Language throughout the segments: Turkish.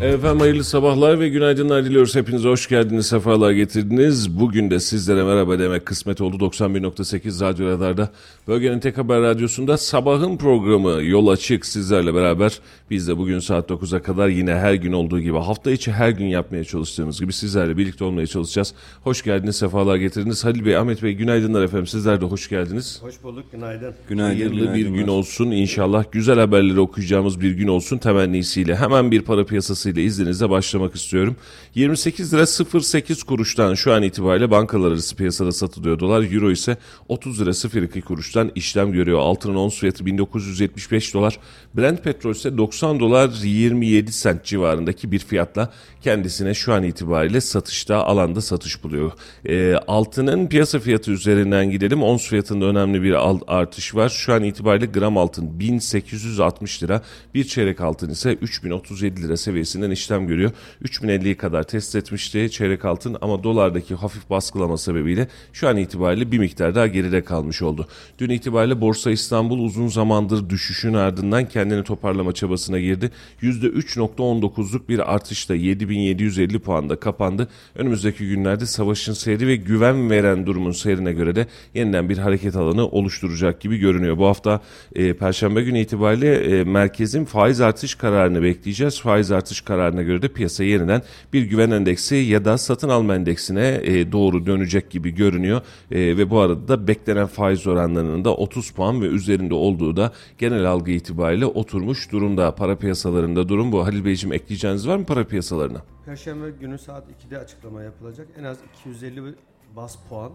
Efendim hayırlı sabahlar ve günaydınlar diliyoruz. Hepinize hoş geldiniz, sefalar getirdiniz. Bugün de sizlere merhaba demek kısmet oldu. 91.8 Radyo Radar'da bölgenin tek haber radyosunda sabahın programı Yol Açık sizlerle beraber. Biz de bugün saat 9'a kadar yine her gün olduğu gibi hafta içi her gün yapmaya çalıştığımız gibi sizlerle birlikte olmaya çalışacağız. Hoş geldiniz, sefalar getirdiniz. Halil Bey, Ahmet Bey günaydınlar efendim. Sizler de hoş geldiniz. Hoş bulduk, günaydın. Günaydın, Hayırlı bir gün olsun inşallah. Güzel haberleri okuyacağımız bir gün olsun temennisiyle. Hemen bir para piyasası ile izninizle başlamak istiyorum. 28 lira 08 kuruştan şu an itibariyle bankalar arası piyasada satılıyor dolar. Euro ise 30 lira 02 kuruştan işlem görüyor. Altının ons fiyatı 1975 dolar. Brent petrol ise 90 dolar 27 sent civarındaki bir fiyatla kendisine şu an itibariyle satışta alanda satış buluyor. E, altının piyasa fiyatı üzerinden gidelim. Ons fiyatında önemli bir artış var. Şu an itibariyle gram altın 1860 lira. Bir çeyrek altın ise 3037 lira seviyesinden işlem görüyor. 3050'yi kadar test etmişti çeyrek altın ama dolardaki hafif baskılama sebebiyle şu an itibariyle bir miktar daha geride kalmış oldu. Dün itibariyle Borsa İstanbul uzun zamandır düşüşün ardından kendini toparlama çabasına girdi. %3.19'luk bir artışla 7750 puanda kapandı. Önümüzdeki günlerde savaşın seyri ve güven veren durumun seyrine göre de yeniden bir hareket alanı oluşturacak gibi görünüyor. Bu hafta e, Perşembe günü itibariyle e, merkezin faiz artış kararını bekleyeceğiz. Faiz artış kararına göre de piyasa yeniden bir güven endeksi ya da satın alma endeksine e, doğru dönecek gibi görünüyor. E, ve bu arada da beklenen faiz oranlarının da 30 puan ve üzerinde olduğu da genel algı itibariyle oturmuş durumda. Para piyasalarında durum bu. Halil Beyciğim ekleyeceğiniz var mı para piyasalarına? Perşembe günü saat 2'de açıklama yapılacak. En az 250 bas puan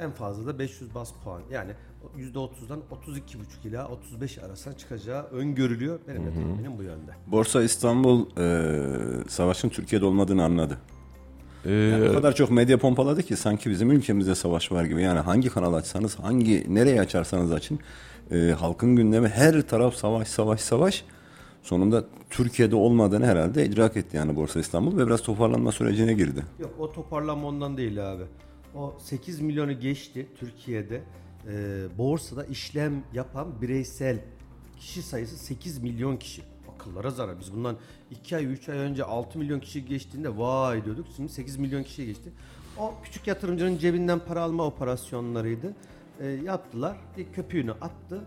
en fazla da 500 bas puan. Yani %30'dan 32,5 ila 35 arasına çıkacağı öngörülüyor. Benim de tahminim bu yönde. Borsa İstanbul e, savaşın Türkiye'de olmadığını anladı. Ee, yani o kadar çok medya pompaladı ki sanki bizim ülkemizde savaş var gibi. Yani hangi kanal açsanız, hangi nereye açarsanız açın, e, halkın gündemi her taraf savaş, savaş, savaş. Sonunda Türkiye'de olmadığını herhalde idrak etti yani Borsa İstanbul ve biraz toparlanma sürecine girdi. Yok o toparlanma ondan değil abi. O 8 milyonu geçti Türkiye'de e, borsada işlem yapan bireysel kişi sayısı 8 milyon kişi. Akıllara zarar. Biz bundan 2 ay 3 ay önce 6 milyon kişi geçtiğinde vay diyorduk. Şimdi 8 milyon kişi geçti. O küçük yatırımcının cebinden para alma operasyonlarıydı. E, yaptılar. Bir köpüğünü attı.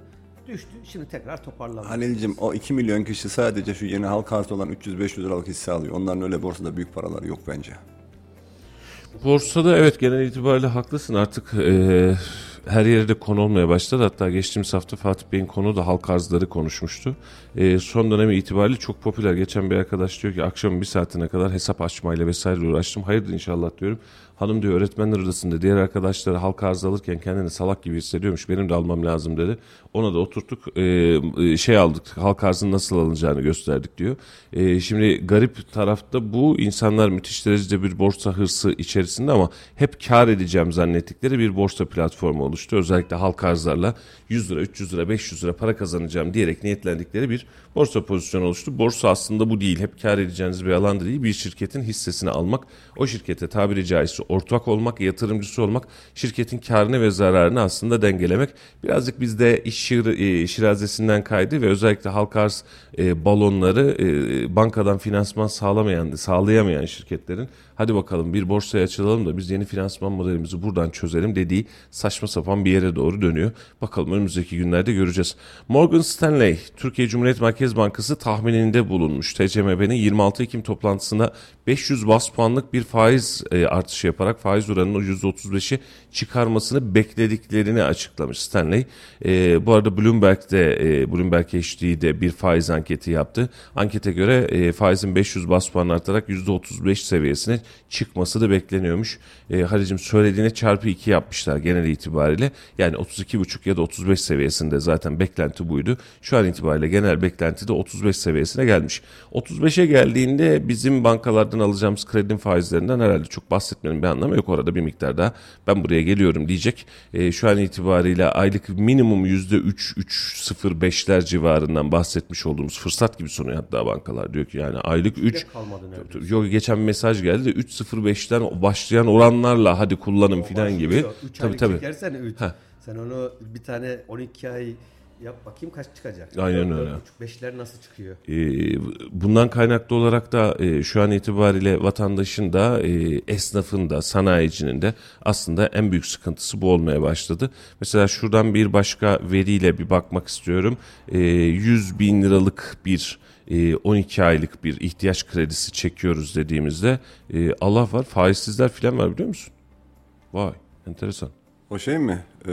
Düştü. Şimdi tekrar toparlandı. Halil'cim o 2 milyon kişi sadece şu yeni halk arz olan 300-500 liralık hisse alıyor. Onların öyle borsada büyük paraları yok bence. Borsada evet genel itibariyle haklısın artık e, her yerde konu olmaya başladı. Hatta geçtiğimiz hafta Fatih Bey'in konu da halk arzları konuşmuştu. E, son dönemi itibariyle çok popüler. Geçen bir arkadaş diyor ki akşam bir saatine kadar hesap açmayla vesaire uğraştım. Hayırdır inşallah diyorum. Hanım diyor öğretmenler odasında diğer arkadaşları halk arz alırken kendini salak gibi hissediyormuş. Benim de almam lazım dedi. Ona da oturttuk e, şey aldık halk arzın nasıl alınacağını gösterdik diyor. E, şimdi garip tarafta bu insanlar müthiş derecede bir borsa hırsı içerisinde ama hep kar edeceğim zannettikleri bir borsa platformu oluştu. Özellikle halk arzlarla 100 lira, 300 lira, 500 lira para kazanacağım diyerek niyetlendikleri bir borsa pozisyonu oluştu. Borsa aslında bu değil. Hep kar edeceğiniz bir alan değil. Bir şirketin hissesini almak, o şirkete tabiri caizse ortak olmak, yatırımcısı olmak, şirketin karını ve zararını aslında dengelemek. Birazcık bizde iş şir, e, şirazesinden kaydı ve özellikle halk arz e, balonları e, bankadan finansman sağlamayan, sağlayamayan şirketlerin hadi bakalım bir borsaya açılalım da biz yeni finansman modelimizi buradan çözelim dediği saçma sapan bir yere doğru dönüyor. Bakalım önümüzdeki günlerde göreceğiz. Morgan Stanley, Türkiye Cumhuriyet Merkez Bankası tahmininde bulunmuş. TCMB'nin 26 Ekim toplantısında 500 bas puanlık bir faiz e, artışı yaparak faiz oranının %35'i çıkarmasını beklediklerini açıklamış Stanley. E, bu arada Bloomberg'de, e, Bloomberg HD'de bir faiz anketi yaptı. Ankete göre e, faizin 500 bas puan artarak %35 seviyesine çıkması da bekleniyormuş. E, Halicim söylediğine çarpı 2 yapmışlar genel itibariyle. Yani 32,5 ya da 35 seviyesinde zaten beklenti buydu. Şu an itibariyle genel beklenti de 35 seviyesine gelmiş. 35'e geldiğinde bizim bankalardan alacağımız kredi faizlerinden herhalde çok bahsetmenin bir anlamı yok. Orada bir miktar daha ben buraya geliyorum diyecek. E, şu an itibariyle aylık minimum %3-3.05'ler civarından bahsetmiş olduğumuz fırsat gibi sunuyor hatta bankalar. Diyor ki yani aylık 3 kalmadı neredeyse. Yok geçen bir mesaj geldi de 3.05'ten başlayan oranlarla hadi kullanın filan gibi. 3 Tabii aylık tabii. çekersen 3. Heh. Sen onu bir tane 12 ay yap bakayım kaç çıkacak. Aynen öyle. 5'ler nasıl çıkıyor? Ee, bundan kaynaklı olarak da e, şu an itibariyle vatandaşın da e, esnafın da sanayicinin de aslında en büyük sıkıntısı bu olmaya başladı. Mesela şuradan bir başka veriyle bir bakmak istiyorum. E, 100 bin liralık bir 12 aylık bir ihtiyaç kredisi çekiyoruz dediğimizde e, Allah var faizsizler filan var biliyor musun? Vay enteresan. O şey mi? Ee,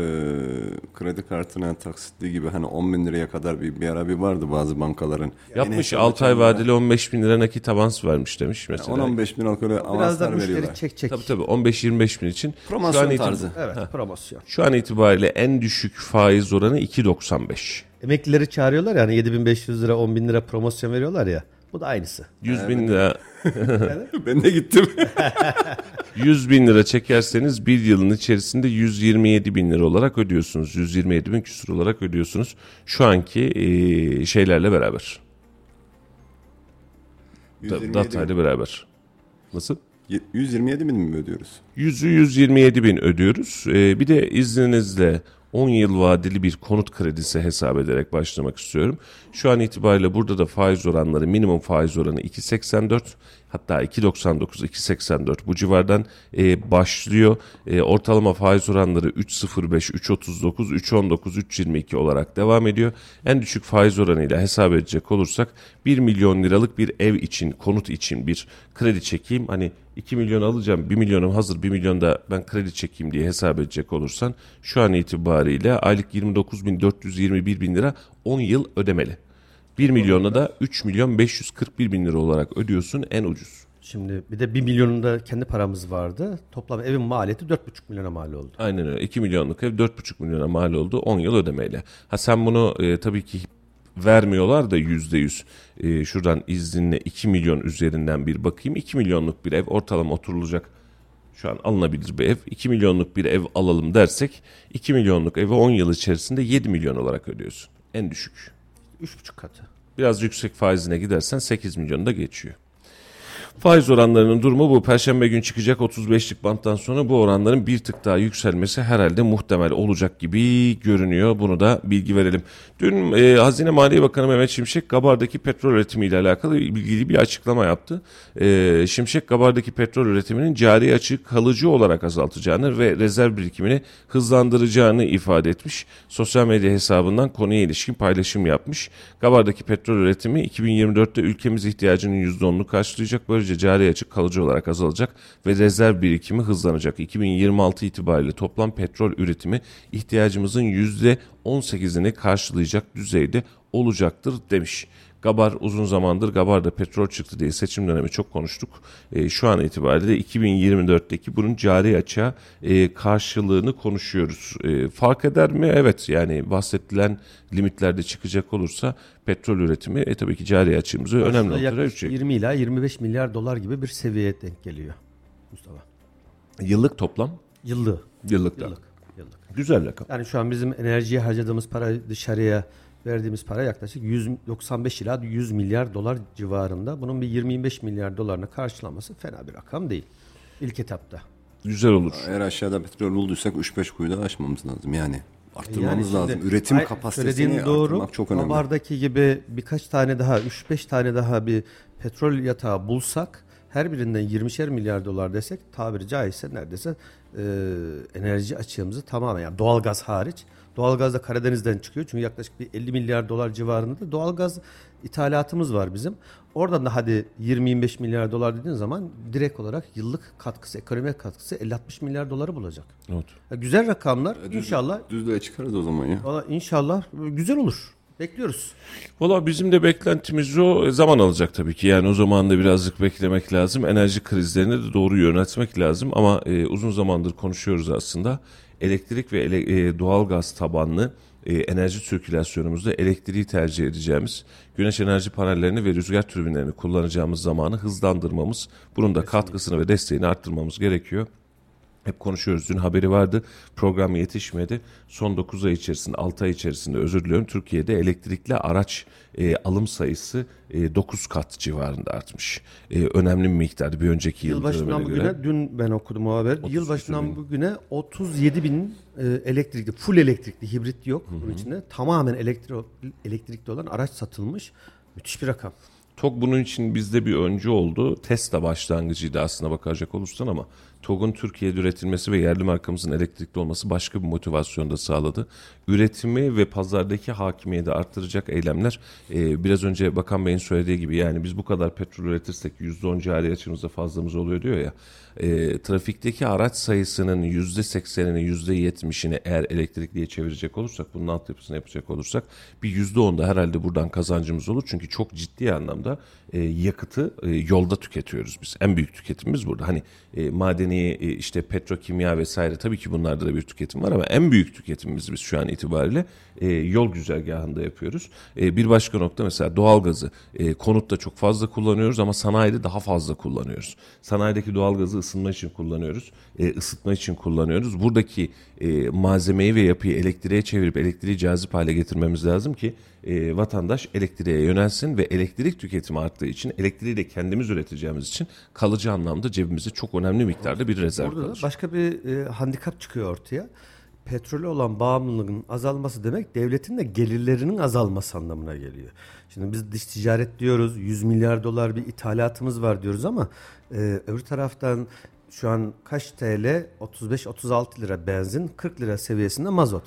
kredi kartına taksitli gibi hani 10 bin liraya kadar bir, bir ara bir vardı bazı bankaların. Yapmış Yeni 6 ay vadeli 15 bin lira nakit avans vermiş demiş mesela. 10-15 bin liralık öyle Biraz da avanslar veriyorlar. çekecek. Tabii tabii 15-25 bin için. Promosyon itib- tarzı. Evet promosyon. Şu an itibariyle en düşük faiz oranı 2.95. Emeklileri çağırıyorlar yani 7500 lira 10 bin lira promosyon veriyorlar ya. Bu da aynısı. 100 bin lira ben de gittim. 100 bin lira çekerseniz bir yılın içerisinde 127 bin lira olarak ödüyorsunuz. 127 bin küsur olarak ödüyorsunuz. Şu anki e, şeylerle beraber. Da, 127 datayla beraber. Nasıl? bin. 127 bin mi ödüyoruz? 100'ü 127 bin ödüyoruz. Ee, bir de izninizle 10 yıl vadeli bir konut kredisi hesap ederek başlamak istiyorum. Şu an itibariyle burada da faiz oranları minimum faiz oranı 2.84 hatta 2.99 2.84 bu civardan e, başlıyor. E, ortalama faiz oranları 3.05 3.39 3.19 3.22 olarak devam ediyor. En düşük faiz oranıyla hesap edecek olursak 1 milyon liralık bir ev için konut için bir kredi çekeyim. Hani 2 milyon alacağım 1 milyonum hazır 1 milyon da ben kredi çekeyim diye hesap edecek olursan şu an itibariyle aylık 29.421 bin lira 10 yıl ödemeli. 1 milyona da 3 milyon 541 bin lira olarak ödüyorsun en ucuz. Şimdi bir de 1 milyonunda kendi paramız vardı. Toplam evin maliyeti 4,5 milyona mal oldu. Aynen öyle 2 milyonluk ev 4,5 milyona mal oldu 10 yıl ödemeyle. Ha sen bunu e, tabii ki vermiyorlar da %100 e, şuradan izninle 2 milyon üzerinden bir bakayım 2 milyonluk bir ev ortalama oturulacak şu an alınabilir bir ev 2 milyonluk bir ev alalım dersek 2 milyonluk evi 10 yıl içerisinde 7 milyon olarak ödüyorsun en düşük. 3,5 katı. Biraz yüksek faizine gidersen 8 milyonu da geçiyor. Faiz oranlarının durumu bu. Perşembe gün çıkacak 35'lik banttan sonra bu oranların bir tık daha yükselmesi herhalde muhtemel olacak gibi görünüyor. Bunu da bilgi verelim. Dün e, Hazine Maliye Bakanı Mehmet Şimşek Gabar'daki petrol üretimiyle alakalı ilgili bir açıklama yaptı. E, Şimşek Gabar'daki petrol üretiminin cari açık kalıcı olarak azaltacağını ve rezerv birikimini hızlandıracağını ifade etmiş. Sosyal medya hesabından konuya ilişkin paylaşım yapmış. Gabar'daki petrol üretimi 2024'te ülkemiz ihtiyacının %10'unu karşılayacak. Böylece cari açık kalıcı olarak azalacak ve rezerv birikimi hızlanacak. 2026 itibariyle toplam petrol üretimi ihtiyacımızın %18'ini karşılayacak düzeyde olacaktır demiş. Gabar uzun zamandır Gabar'da petrol çıktı diye seçim dönemi çok konuştuk. E, şu an itibariyle 2024'teki bunun cari açığa e, karşılığını konuşuyoruz. E, fark eder mi? Evet yani bahsedilen limitlerde çıkacak olursa petrol üretimi e, tabii ki cari açığımızı önemli Aslında noktada yaklaşık ölçecek. 20 ila 25 milyar dolar gibi bir seviyeye denk geliyor. Mustafa. Yıllık toplam Yıllık. yıllıkta. Yıllık. Yıllık. Güzel rakam. Yani şu an bizim enerjiye harcadığımız para dışarıya verdiğimiz para yaklaşık 195 ila 100 milyar dolar civarında. Bunun bir 20-25 milyar dolarını karşılaması fena bir rakam değil. İlk etapta. Güzel olur. Eğer aşağıda petrol bulduysak 3-5 kuyu da aşmamız lazım yani. Arttırmamız şimdi lazım. Üretim ay- kapasitesini doğru. arttırmak çok önemli. Kabardaki gibi birkaç tane daha 3-5 tane daha bir petrol yatağı bulsak her birinden 20'şer milyar dolar desek tabiri caizse neredeyse e, enerji açığımızı tamamen yani doğalgaz hariç doğalgaz da Karadeniz'den çıkıyor çünkü yaklaşık bir 50 milyar dolar civarında da doğalgaz ithalatımız var bizim. Oradan da hadi 20-25 milyar dolar dediğin zaman direkt olarak yıllık katkısı, ekonomik katkısı 50-60 milyar doları bulacak. Evet. Ya güzel rakamlar inşallah Düzlüğe çıkarız o zaman ya. valla inşallah güzel olur. Bekliyoruz. Valla bizim de beklentimiz o E, zaman alacak tabii ki. Yani o zaman da birazcık beklemek lazım. Enerji krizlerini de doğru yönetmek lazım. Ama e, uzun zamandır konuşuyoruz aslında. Elektrik ve ele, e, doğalgaz tabanlı e, enerji sirkülasyonumuzda elektriği tercih edeceğimiz, güneş enerji panellerini ve rüzgar türbinlerini kullanacağımız zamanı hızlandırmamız, bunun da katkısını ve desteğini arttırmamız gerekiyor. Hep konuşuyoruz. Dün haberi vardı. Program yetişmedi. Son 9 ay içerisinde, 6 ay içerisinde özür diliyorum. Türkiye'de elektrikli araç e, alım sayısı e, 9 kat civarında artmış. E, önemli bir miktardı bir önceki yıl Yılbaşından bugüne göre. dün ben okudum o haber. 33 Yılbaşından bin. bugüne 37 bin e, elektrikli, full elektrikli, hibrit yok bunun içinde. Tamamen elektro, elektrikli olan araç satılmış. Müthiş bir rakam. TOG bunun için bizde bir öncü oldu. Tesla başlangıcıydı aslına bakacak olursan ama TOG'un Türkiye'de üretilmesi ve yerli markamızın elektrikli olması başka bir motivasyon da sağladı. Üretimi ve pazardaki hakimiyeti arttıracak eylemler e, biraz önce Bakan Bey'in söylediği gibi yani biz bu kadar petrol üretirsek %10 cari açımızda fazlamız oluyor diyor ya. E, trafikteki araç sayısının %80'ini %70'ini eğer elektrikliye çevirecek olursak bunun altyapısını yapacak olursak bir %10 da herhalde buradan kazancımız olur. Çünkü çok ciddi anlamda e, yakıtı e, yolda tüketiyoruz biz. En büyük tüketimimiz burada. Hani e, madeni e, işte petrokimya vesaire tabii ki bunlarda da bir tüketim var ama en büyük tüketimimiz biz şu an itibariyle e, yol güzergahında yapıyoruz. E, bir başka nokta mesela doğalgazı e, konutta çok fazla kullanıyoruz ama sanayide daha fazla kullanıyoruz. Sanayideki doğalgazı ısınma için kullanıyoruz. E, ısıtma için kullanıyoruz. Buradaki e, malzemeyi ve yapıyı elektriğe çevirip elektriği cazip hale getirmemiz lazım ki e, vatandaş elektriğe yönelsin ve elektrik tüketimi arttığı için elektriği de kendimiz üreteceğimiz için kalıcı anlamda cebimize çok önemli miktarda bir rezerv Burada da kalır. başka bir e, handikap çıkıyor ortaya. Petrole olan bağımlılığın azalması demek devletin de gelirlerinin azalması anlamına geliyor. Şimdi biz dış ticaret diyoruz, 100 milyar dolar bir ithalatımız var diyoruz ama e, öbür taraftan şu an kaç TL? 35-36 lira benzin, 40 lira seviyesinde mazot.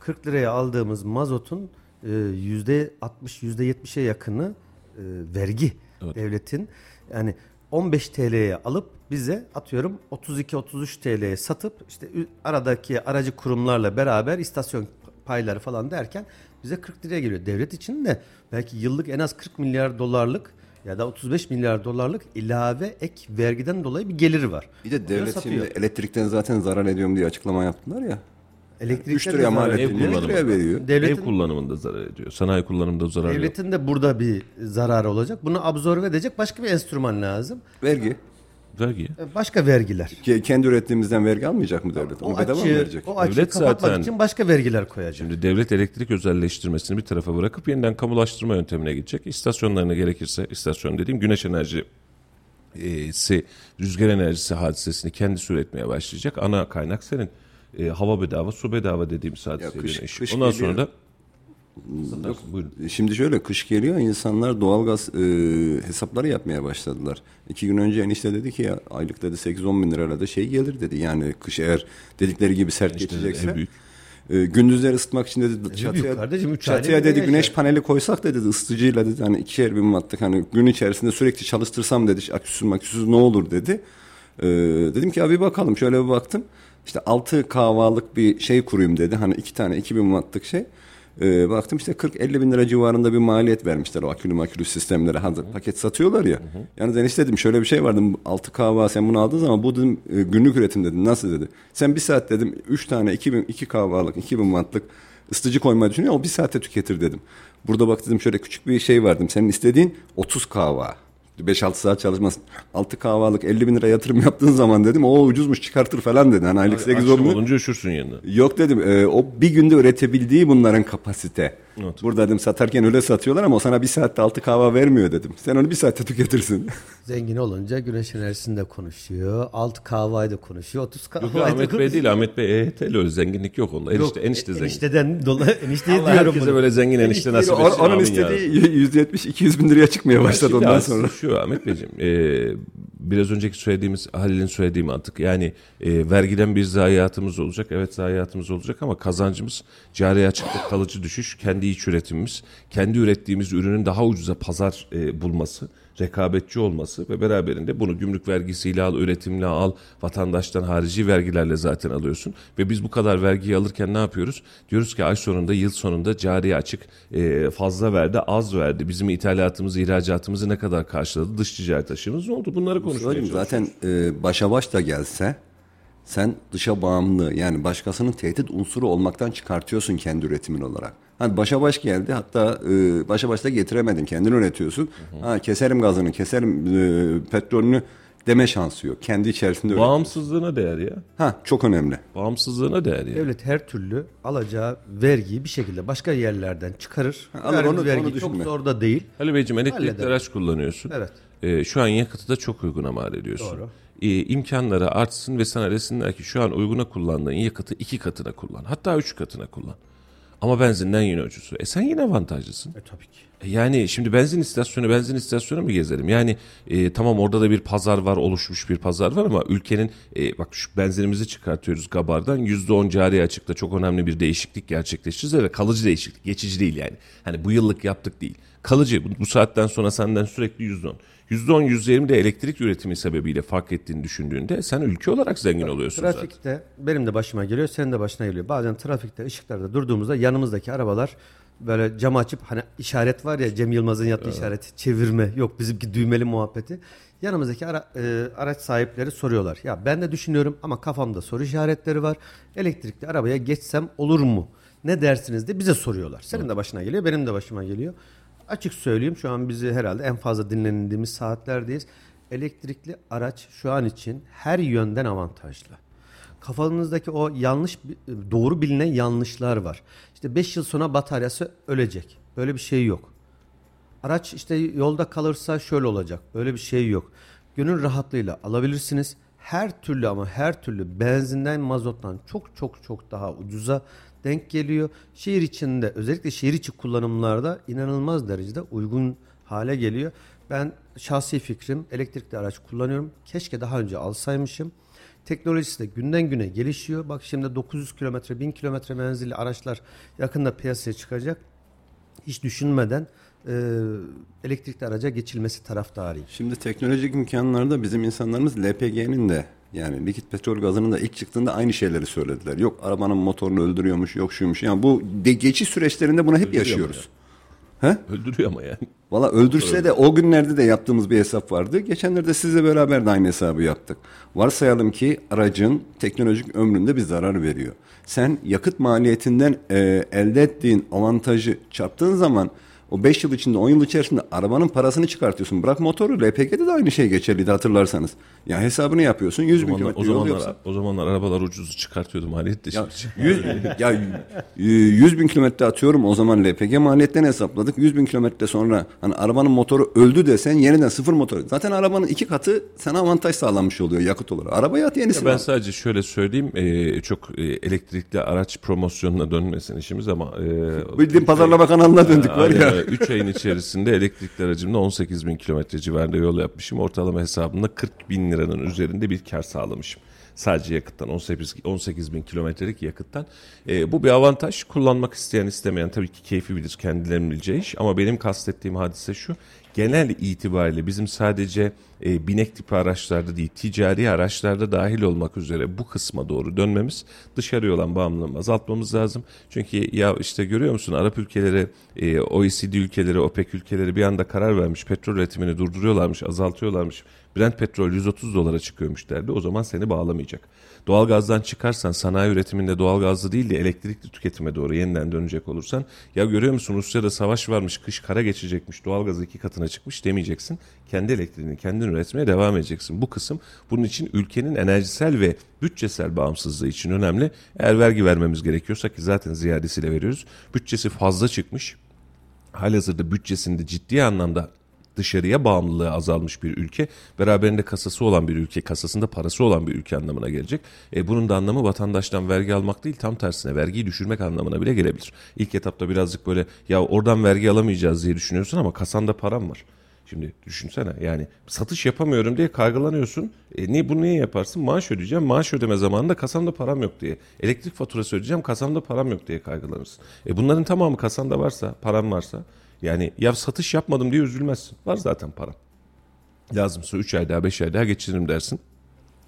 40 liraya aldığımız mazotun e, %60, %70'e yakını e, vergi devletin. Yani 15 TL'ye alıp bize atıyorum 32-33 TL'ye satıp işte aradaki aracı kurumlarla beraber istasyon payları falan derken bize 40 liraya geliyor. Devlet için de belki yıllık en az 40 milyar dolarlık ya da 35 milyar dolarlık ilave ek vergiden dolayı bir geliri var. Bir de devlet şimdi elektrikten zaten zarar ediyorum diye açıklama yaptılar ya. Elektrikten 3 de liraya mal ediyor. ettiğini 1 kullanımı. liraya veriyor. Ev Devletin, kullanımında zarar ediyor. Sanayi kullanımında zarar yok. devletin de burada bir zararı olacak. Bunu absorbe edecek başka bir enstrüman lazım. Vergi. Vergi. E, Başka vergiler. Ke- Kendi ürettiğimizden vergi almayacak mı devlet? O bedava mı verecek? o açığı Devlet kapatmak zaten- için başka vergiler koyacak. Şimdi devlet elektrik özelleştirmesini bir tarafa bırakıp yeniden kamulaştırma yöntemine gidecek. İstasyonlarına gerekirse, istasyon dediğim güneş enerjisi, rüzgar enerjisi hadisesini kendisi üretmeye başlayacak. Ana kaynak senin. E, hava bedava, su bedava hadise. kış- güneş. kış Ondan geliyor. sonra da Satarsın, buyurun. Şimdi şöyle kış geliyor insanlar doğalgaz e, hesapları yapmaya başladılar. İki gün önce enişte dedi ki ya aylık dedi 8-10 bin lirayla da şey gelir dedi. Yani kış eğer dedikleri gibi sert İşte geçecekse. en büyük. E, gündüzleri ısıtmak için dedi büyük çatıya, kardeşim, çatıya dedi bir güneş yaşar. paneli koysak dedi ısıtıcıyla dedi hani ikişer bin wattlık hani gün içerisinde sürekli çalıştırsam dedi aküsüz maküsüz ne olur dedi. E, dedim ki abi bakalım şöyle bir baktım. İşte 6 kahvalık bir şey kurayım dedi. Hani iki tane 2000 wattlık şey. Ee, baktım işte 40-50 bin lira civarında bir maliyet vermişler o akülü makülü sistemlere hazır paket satıyorlar ya. Yani enişte dedim şöyle bir şey vardı 6 kahva sen bunu aldığın zaman bu dedim e, günlük üretim dedim nasıl dedi. Sen bir saat dedim 3 tane 2000 2 kahvalık 2000 wattlık ısıtıcı koymayı düşünüyor o bir saatte tüketir dedim. Burada bak dedim şöyle küçük bir şey vardım senin istediğin 30 kahva. 5-6 saat çalışmaz. 6 kahvalık 50 bin lira yatırım yaptığın zaman dedim o ucuzmuş çıkartır falan dedi. Hani aylık 8 Akşam bin. olunca üşürsün yanına. Yok dedim e, o bir günde üretebildiği bunların kapasite. Evet. Burada dedim satarken öyle satıyorlar ama o sana bir saatte altı kahve vermiyor dedim. Sen onu bir saatte tüketirsin. Zengin olunca güneş enerjisini de konuşuyor. Alt kahvayı da konuşuyor. 30 Yok, kahvayı yok, Ahmet Bey değil. Ahmet Bey EYT'li öyle zenginlik yok onda. Enişte, Yok, enişte zengin. Enişteden dolayı enişteye Allah diyorum herkese bunu. böyle zengin enişte nasip O- etsin. onun amin ya. istediği 170-200 bin liraya çıkmaya başladı ondan sonra. Şu Ahmet Beyciğim, e, biraz önceki söylediğimiz Halil'in söylediği mantık yani e, vergiden bir zayiatımız olacak. Evet zayiatımız olacak ama kazancımız cari açıkta kalıcı düşüş, kendi iç üretimimiz, kendi ürettiğimiz ürünün daha ucuza pazar e, bulması, rekabetçi olması ve beraberinde bunu gümrük vergisiyle al, üretimle al, vatandaştan harici vergilerle zaten alıyorsun. Ve biz bu kadar vergiyi alırken ne yapıyoruz? Diyoruz ki ay sonunda, yıl sonunda cari açık e, fazla verdi, az verdi. Bizim ithalatımızı, ihracatımızı ne kadar karşıladı? Dış ticaret açığımız ne oldu? Bunları çalışıyoruz. zaten e, başa baş da gelse sen dışa bağımlı yani başkasının tehdit unsuru olmaktan çıkartıyorsun kendi üretimin olarak. Hani başa baş geldi hatta e, başa baş da getiremedin kendin üretiyorsun. Ha, keserim gazını keserim e, petrolünü deme şansı yok. Kendi içerisinde üretiyor. Bağımsızlığına değer ya. Ha çok önemli. Bağımsızlığına değer ya. Devlet her türlü alacağı vergiyi bir şekilde başka yerlerden çıkarır. alır, Yani onu- vergi onu çok zor da değil. Halil Beyciğim elektrikli araç kullanıyorsun. Evet. Ee, şu an yakıtı da çok uyguna mal ediyorsun. Doğru. Ee, imkanları artsın ve sana desinler ki şu an uyguna kullandığın yakıtı iki katına kullan. Hatta üç katına kullan. Ama benzinden yine ucuzu. E sen yine avantajlısın. E tabii ki. E Yani şimdi benzin istasyonu benzin istasyonu mu gezelim? Yani e, tamam orada da bir pazar var oluşmuş bir pazar var ama ülkenin e, bak şu benzinimizi çıkartıyoruz Gabar'dan %10 cari açıkta çok önemli bir değişiklik gerçekleştireceğiz ve kalıcı değişiklik geçici değil yani. Hani bu yıllık yaptık değil. Kalıcı bu, bu saatten sonra senden sürekli %10. %10 %20 de elektrik üretimi sebebiyle fark ettiğini düşündüğünde sen ülke olarak zengin oluyorsun zaten. Trafikte benim de başıma geliyor, senin de başına geliyor. Bazen trafikte ışıklarda durduğumuzda yanımızdaki arabalar böyle cam açıp hani işaret var ya Cem Yılmaz'ın yaptığı işareti çevirme yok bizimki düğmeli muhabbeti. Yanımızdaki ara- e, araç sahipleri soruyorlar. Ya ben de düşünüyorum ama kafamda soru işaretleri var. Elektrikli arabaya geçsem olur mu? Ne dersiniz de bize soruyorlar. Senin de başına geliyor, benim de başıma geliyor. Açık söyleyeyim şu an bizi herhalde en fazla dinlendiğimiz saatlerdeyiz. Elektrikli araç şu an için her yönden avantajlı. Kafanızdaki o yanlış doğru bilinen yanlışlar var. İşte 5 yıl sonra bataryası ölecek. Böyle bir şey yok. Araç işte yolda kalırsa şöyle olacak. Böyle bir şey yok. Gönül rahatlığıyla alabilirsiniz. Her türlü ama her türlü benzinden mazottan çok çok çok daha ucuza denk geliyor. Şehir içinde özellikle şehir içi kullanımlarda inanılmaz derecede uygun hale geliyor. Ben şahsi fikrim elektrikli araç kullanıyorum. Keşke daha önce alsaymışım. Teknolojisi de günden güne gelişiyor. Bak şimdi 900 kilometre, 1000 kilometre menzilli araçlar yakında piyasaya çıkacak. Hiç düşünmeden e, elektrikli araca geçilmesi taraftarıyım. Şimdi teknolojik imkanlarda bizim insanlarımız LPG'nin de yani likit petrol gazının da ilk çıktığında aynı şeyleri söylediler. Yok arabanın motorunu öldürüyormuş, yok şuymuş. Yani bu de geçiş süreçlerinde bunu hep yaşıyoruz. He? Öldürüyor ama yani. Valla öldürse de o günlerde de yaptığımız bir hesap vardı. Geçenlerde sizle beraber de aynı hesabı yaptık. Varsayalım ki aracın teknolojik ömründe bir zarar veriyor. Sen yakıt maliyetinden e, elde ettiğin avantajı çarptığın zaman o 5 yıl içinde 10 yıl içerisinde arabanın parasını çıkartıyorsun. Bırak motoru LPG'de de aynı şey geçerliydi hatırlarsanız. Ya hesabını yapıyorsun 100 O bin zamanlar, o zamanlar, yoksa. o zamanlar arabalar ucuzu çıkartıyordu maliyet de Ya şimdi. 100, ya 100 bin kilometre atıyorum o zaman LPG maliyetten hesapladık. 100 bin kilometre sonra hani arabanın motoru öldü desen yeniden sıfır motor. Zaten arabanın iki katı sana avantaj sağlanmış oluyor yakıt olarak. Arabaya at yenisini Ben al. sadece şöyle söyleyeyim, e, çok e, elektrikli araç promosyonuna dönmesin işimiz ama... E, Bildiğin pazarlama kanalına döndük var ya. 3 ayın içerisinde elektrikli aracımla 18 bin kilometre civarında yol yapmışım. Ortalama hesabımda 40 bin liranın üzerinde bir kar sağlamışım. Sadece yakıttan 18, 18 bin kilometrelik yakıttan. E, bu bir avantaj. Kullanmak isteyen istemeyen tabii ki keyfi bilir kendilerinin bileceği iş. Ama benim kastettiğim hadise şu. Genel itibariyle bizim sadece e, binek tipi araçlarda değil ticari araçlarda dahil olmak üzere bu kısma doğru dönmemiz dışarıya olan bağımlılığımı azaltmamız lazım. Çünkü ya işte görüyor musun Arap ülkeleri, e, OECD ülkeleri, OPEC ülkeleri bir anda karar vermiş petrol üretimini durduruyorlarmış, azaltıyorlarmış. Brent petrol 130 dolara çıkıyormuş derdi. O zaman seni bağlamayacak. Doğalgazdan çıkarsan sanayi üretiminde doğalgazlı değil de elektrikli tüketime doğru yeniden dönecek olursan ya görüyor musun Rusya'da savaş varmış, kış kara geçecekmiş, doğalgaz iki katına çıkmış demeyeceksin. Kendi elektriğini kendin üretmeye devam edeceksin. Bu kısım bunun için ülkenin enerjisel ve bütçesel bağımsızlığı için önemli. Eğer vergi vermemiz gerekiyorsa ki zaten ziyadesiyle veriyoruz. Bütçesi fazla çıkmış. Halihazırda bütçesinde ciddi anlamda dışarıya bağımlılığı azalmış bir ülke, beraberinde kasası olan bir ülke, kasasında parası olan bir ülke anlamına gelecek. E, bunun da anlamı vatandaştan vergi almak değil, tam tersine vergiyi düşürmek anlamına bile gelebilir. İlk etapta birazcık böyle ya oradan vergi alamayacağız diye düşünüyorsun ama kasanda param var. Şimdi düşünsene yani satış yapamıyorum diye kaygılanıyorsun. E niye bunu niye yaparsın? Maaş ödeyeceğim. Maaş ödeme zamanında kasamda param yok diye. Elektrik faturası ödeyeceğim. Kasamda param yok diye kaygılanırsın. E bunların tamamı kasanda varsa, param varsa yani ya satış yapmadım diye üzülmezsin. Var zaten param. Lazımsa 3 ay daha 5 ay daha geçiririm dersin.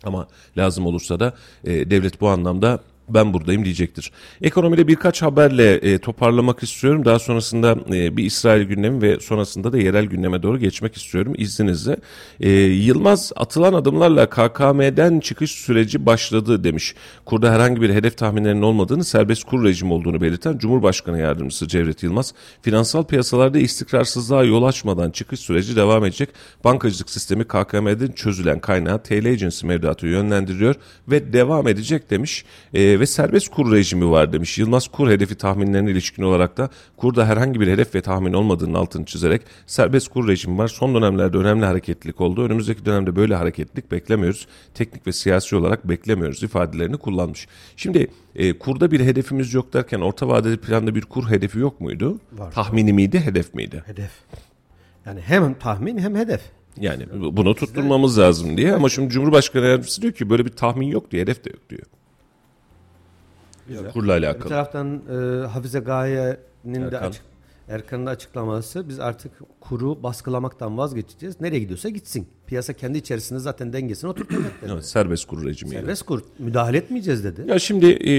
Ama lazım olursa da e, devlet bu anlamda ben buradayım diyecektir. Ekonomide birkaç haberle e, toparlamak istiyorum. Daha sonrasında e, bir İsrail gündemi ve sonrasında da yerel gündeme doğru geçmek istiyorum izninizle. E, Yılmaz atılan adımlarla KKM'den çıkış süreci başladı demiş. Kurda herhangi bir hedef tahminlerinin olmadığını serbest kur rejimi olduğunu belirten Cumhurbaşkanı Yardımcısı Cevdet Yılmaz, finansal piyasalarda istikrarsızlığa yol açmadan çıkış süreci devam edecek. Bankacılık sistemi KKM'den çözülen kaynağı TL Agency mevduatı yönlendiriyor ve devam edecek demiş. E, ve serbest kur rejimi var demiş. Yılmaz kur hedefi tahminlerine ilişkin olarak da kurda herhangi bir hedef ve tahmin olmadığının altını çizerek serbest kur rejimi var. Son dönemlerde önemli hareketlilik oldu. Önümüzdeki dönemde böyle hareketlilik beklemiyoruz. Teknik ve siyasi olarak beklemiyoruz ifadelerini kullanmış. Şimdi e, kurda bir hedefimiz yok derken orta vadeli planda bir kur hedefi yok muydu? Var. Tahmini miydi, hedef miydi? Hedef. Yani hem tahmin hem hedef. Yani bunu tutturmamız lazım diye ama şimdi Cumhurbaşkanı Yardımcısı diyor ki böyle bir tahmin yok diyor, hedef de yok diyor. Kurla Bir alakalı. taraftan e, Hafize Gaye'nin de Erkan. açık, Erkan'ın açıklaması biz artık kuru baskılamaktan vazgeçeceğiz. Nereye gidiyorsa gitsin. Piyasa kendi içerisinde zaten dengesini oturtacak dedi. Evet, serbest kur rejimiyle. Serbest kur müdahale etmeyeceğiz dedi. Ya şimdi e,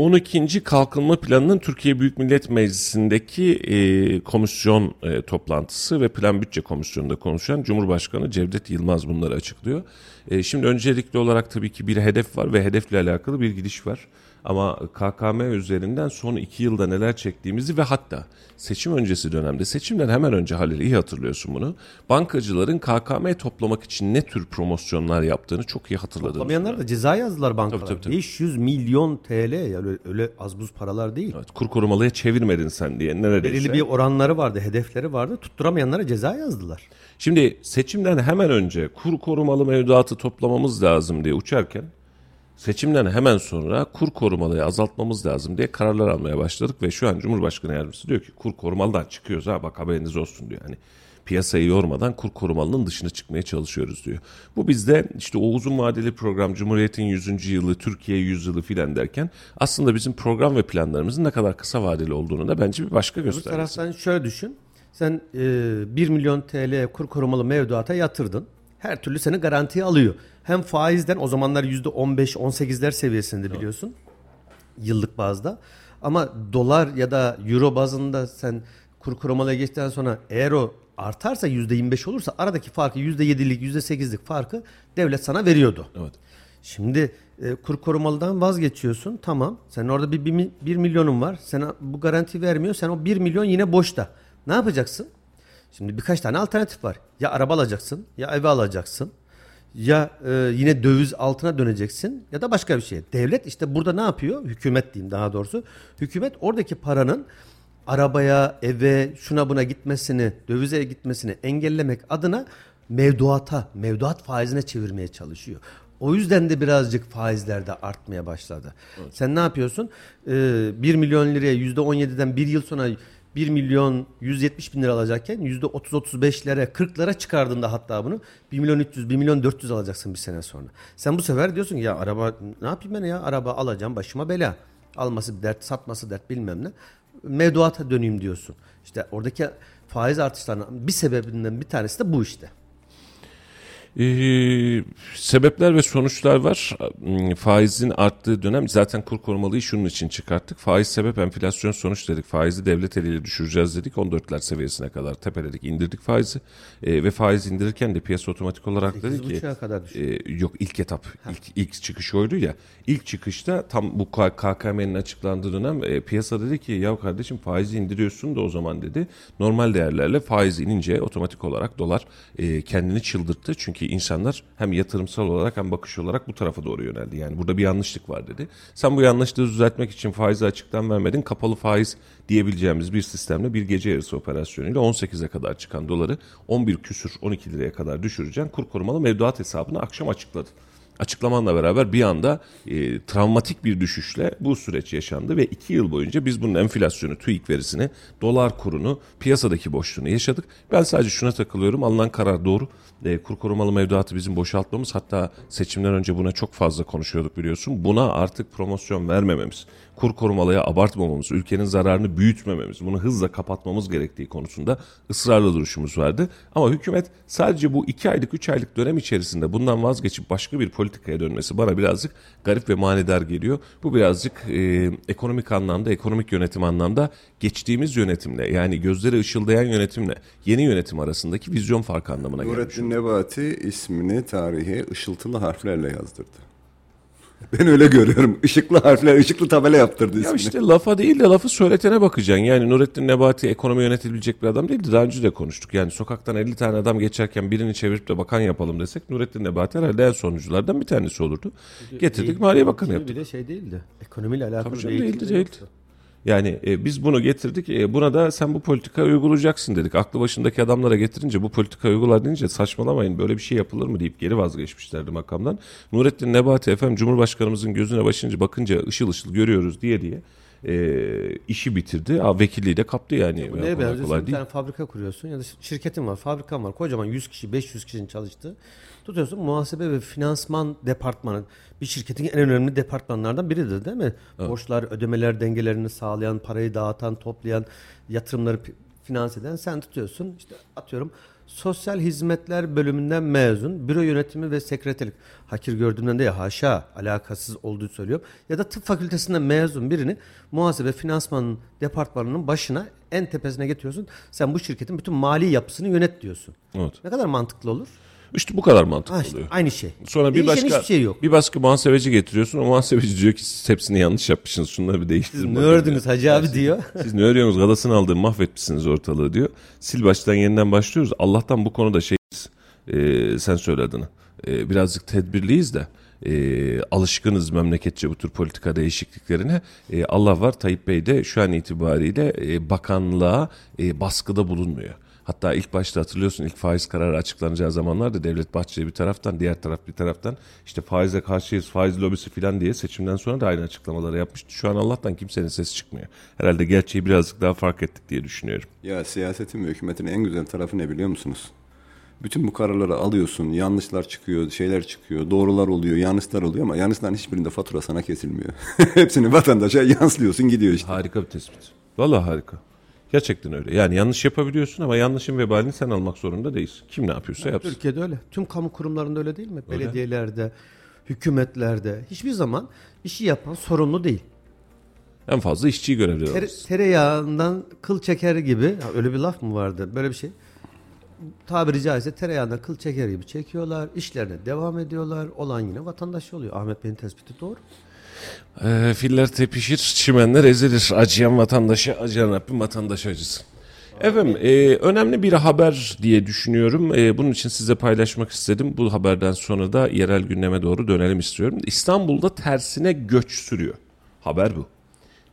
12. Kalkınma Planı'nın Türkiye Büyük Millet Meclisi'ndeki e, komisyon e, toplantısı ve Plan Bütçe Komisyonu'nda konuşan Cumhurbaşkanı Cevdet Yılmaz bunları açıklıyor. E, şimdi öncelikli olarak tabii ki bir hedef var ve hedefle alakalı bir gidiş var. Ama KKM üzerinden son iki yılda neler çektiğimizi ve hatta seçim öncesi dönemde, seçimden hemen önce Halil iyi hatırlıyorsun bunu. Bankacıların KKM toplamak için ne tür promosyonlar yaptığını çok iyi hatırladığını Toplamayanlar da ceza yazdılar bankalara. Tabii, tabii, tabii. 500 milyon TL ya öyle, öyle az buz paralar değil. Evet, kur korumalıya çevirmedin sen diye neredeyse. Belirli bir oranları vardı, hedefleri vardı. Tutturamayanlara ceza yazdılar. Şimdi seçimden hemen önce kur korumalı mevduatı toplamamız lazım diye uçarken seçimden hemen sonra kur korumalıyı azaltmamız lazım diye kararlar almaya başladık ve şu an Cumhurbaşkanı Yardımcısı diyor ki kur korumalıdan çıkıyoruz ha bak haberiniz olsun diyor. Hani piyasayı yormadan kur korumalının dışına çıkmaya çalışıyoruz diyor. Bu bizde işte o uzun vadeli program Cumhuriyet'in 100. yılı, Türkiye 100 yılı filan derken aslında bizim program ve planlarımızın ne kadar kısa vadeli olduğunu da bence bir başka Bu göstergesi. taraftan şöyle düşün. Sen e, 1 milyon TL kur korumalı mevduata yatırdın. Her türlü seni garantiye alıyor. Hem faizden o zamanlar %15-18'ler seviyesinde biliyorsun. Yıllık bazda. Ama dolar ya da euro bazında sen kur korumalıya geçtikten sonra eğer o artarsa %25 olursa aradaki farkı %7'lik %8'lik farkı devlet sana veriyordu. Evet. Şimdi e, kur korumalıdan vazgeçiyorsun. Tamam. Sen orada bir, bir, bir milyonun var. Sana bu garanti vermiyor. Sen o bir milyon yine boşta. Ne yapacaksın? Şimdi birkaç tane alternatif var. Ya araba alacaksın, ya evi alacaksın. Ya e, yine döviz altına döneceksin ya da başka bir şey. Devlet işte burada ne yapıyor? Hükümet diyeyim daha doğrusu. Hükümet oradaki paranın arabaya, eve, şuna buna gitmesini, dövize gitmesini engellemek adına mevduata, mevduat faizine çevirmeye çalışıyor. O yüzden de birazcık faizler de artmaya başladı. Sen ne yapıyorsun? Ee, 1 milyon liraya %17'den bir yıl sonra 1 milyon 170 bin lira alacakken %30-35'lere 40'lara çıkardığında hatta bunu 1 milyon 300 1 milyon 400 alacaksın bir sene sonra. Sen bu sefer diyorsun ki ya araba ne yapayım ben ya araba alacağım başıma bela. Alması bir dert satması dert bilmem ne. Mevduata döneyim diyorsun. İşte oradaki faiz artışlarının bir sebebinden bir tanesi de bu işte. Ee, sebepler ve sonuçlar var. Hmm, Faizin arttığı dönem zaten kur korumalıyı şunun için çıkarttık. Faiz sebep enflasyon sonuç dedik. Faizi devlet eliyle düşüreceğiz dedik. 14'ler seviyesine kadar tepeledik indirdik faizi. Ee, ve faiz indirirken de piyasa otomatik olarak dedi ki 8,5'a kadar düşürdü. e, yok ilk etap ilk, ilk çıkış oydu ya. İlk çıkışta tam bu KKM'nin açıklandığı dönem e, piyasa dedi ki ya kardeşim faizi indiriyorsun da o zaman dedi. Normal değerlerle faiz inince otomatik olarak dolar e, kendini çıldırttı. Çünkü insanlar hem yatırımsal olarak hem bakış olarak bu tarafa doğru yöneldi. Yani burada bir yanlışlık var dedi. Sen bu yanlışlığı düzeltmek için faizi açıktan vermedin. Kapalı faiz diyebileceğimiz bir sistemle bir gece yarısı operasyonuyla 18'e kadar çıkan doları 11 küsür 12 liraya kadar düşüreceksin. Kur korumalı mevduat hesabını akşam açıkladı. Açıklamanla beraber bir anda e, travmatik bir düşüşle bu süreç yaşandı ve iki yıl boyunca biz bunun enflasyonu, TÜİK verisini, dolar kurunu, piyasadaki boşluğunu yaşadık. Ben sadece şuna takılıyorum. Alınan karar doğru. E, kur korumalı mevduatı bizim boşaltmamız hatta seçimden önce buna çok fazla konuşuyorduk biliyorsun. Buna artık promosyon vermememiz, kur korumalıya abartmamamız, ülkenin zararını büyütmememiz, bunu hızla kapatmamız gerektiği konusunda ısrarlı duruşumuz vardı. Ama hükümet sadece bu iki aylık, üç aylık dönem içerisinde bundan vazgeçip başka bir politikaya dönmesi bana birazcık garip ve manidar geliyor. Bu birazcık e, ekonomik anlamda, ekonomik yönetim anlamda geçtiğimiz yönetimle yani gözleri ışıldayan yönetimle yeni yönetim arasındaki vizyon farkı anlamına geliyor. Nurettin Nebati ismini tarihe ışıltılı harflerle yazdırdı. Ben öyle görüyorum. Işıklı harfler, ışıklı tabela yaptırdı Ya ismini. işte lafa değil de lafı söyletene bakacaksın. Yani Nurettin Nebati ekonomi yönetebilecek bir adam değildi. Daha önce de konuştuk. Yani sokaktan 50 tane adam geçerken birini çevirip de bakan yapalım desek Nurettin Nebati herhalde en sonunculardan bir tanesi olurdu. Getirdik Maliye Bakanı yaptık. Bir de şey değildi. Ekonomiyle alakalı Tabii değildi, eğitim değildi. Yani e, biz bunu getirdik. E, buna da sen bu politikayı uygulayacaksın dedik. Aklı başındaki adamlara getirince bu politikayı uygular deyince saçmalamayın böyle bir şey yapılır mı deyip geri vazgeçmişlerdi makamdan. Nurettin Nebati efendim Cumhurbaşkanımızın gözüne başınca bakınca ışıl ışıl görüyoruz diye diye e, işi bitirdi. Aa, vekilliği de kaptı yani. Bu Ya, neye kolay benziyor? kolay Bir değil. tane fabrika kuruyorsun ya da şirketin var, fabrikan var. Kocaman 100 kişi, 500 kişinin çalıştığı. Tutuyorsun muhasebe ve finansman departmanı. Bir şirketin en önemli departmanlardan biridir değil mi? Borçlar, ödemeler dengelerini sağlayan, parayı dağıtan, toplayan, yatırımları finanse eden sen tutuyorsun. İşte atıyorum sosyal hizmetler bölümünden mezun, büro yönetimi ve sekreterlik. Hakir gördüğümden de ya haşa alakasız olduğu söylüyorum. Ya da tıp fakültesinden mezun birini muhasebe finansmanın departmanının başına en tepesine getiriyorsun. Sen bu şirketin bütün mali yapısını yönet diyorsun. Evet. Ne kadar mantıklı olur? İşte bu kadar mantıklı Ha işte oluyor. aynı şey. Sonra bir Değişen başka şey yok. bir başka muhasebeci getiriyorsun. O muhasebeci diyor ki siz hepsini yanlış yapmışsınız. Şunları bir değiştirin. Ne bakayım ördünüz hacı abi diyor. Siz ne örüyorsunuz? Galasını aldığım mahvetmişsiniz ortalığı diyor. Sil baştan yeniden başlıyoruz. Allah'tan bu konuda şey e, sen söyle adını. E, birazcık tedbirliyiz de e, alışkınız memleketçe bu tür politika değişikliklerine. E, Allah var Tayyip Bey de şu an itibariyle e, bakanlığa e, baskıda bulunmuyor. Hatta ilk başta hatırlıyorsun ilk faiz kararı açıklanacağı zamanlarda Devlet Bahçeli bir taraftan diğer taraf bir taraftan işte faize karşıyız faiz lobisi falan diye seçimden sonra da aynı açıklamaları yapmıştı. Şu an Allah'tan kimsenin sesi çıkmıyor. Herhalde gerçeği birazcık daha fark ettik diye düşünüyorum. Ya siyasetin ve hükümetin en güzel tarafı ne biliyor musunuz? Bütün bu kararları alıyorsun, yanlışlar çıkıyor, şeyler çıkıyor, doğrular oluyor, yanlışlar oluyor ama yanlışların hiçbirinde fatura sana kesilmiyor. Hepsini vatandaşa yanslıyorsun gidiyor işte. Harika bir tespit. Vallahi harika. Gerçekten öyle. Yani yanlış yapabiliyorsun ama yanlışın vebalini sen almak zorunda değilsin. Kim ne yapıyorsa yapsın. Türkiye'de öyle. Tüm kamu kurumlarında öyle değil mi? Belediyelerde, hükümetlerde hiçbir zaman işi yapan sorumlu değil. En fazla işçiyi Tere, görevlendiriyoruz. tereyağından kıl çeker gibi ha, öyle bir laf mı vardı? Böyle bir şey. Tabiri caizse tereyağından kıl çeker gibi çekiyorlar. işlerine devam ediyorlar. Olan yine vatandaş oluyor. Ahmet Bey'in tespiti doğru. Ee, filler tepişir, çimenler ezilir. Acıyan vatandaşa, acıyan Rabbim vatandaş acısın. Efendim e, önemli bir haber diye düşünüyorum. E, bunun için size paylaşmak istedim. Bu haberden sonra da yerel gündeme doğru dönelim istiyorum. İstanbul'da tersine göç sürüyor. Haber bu.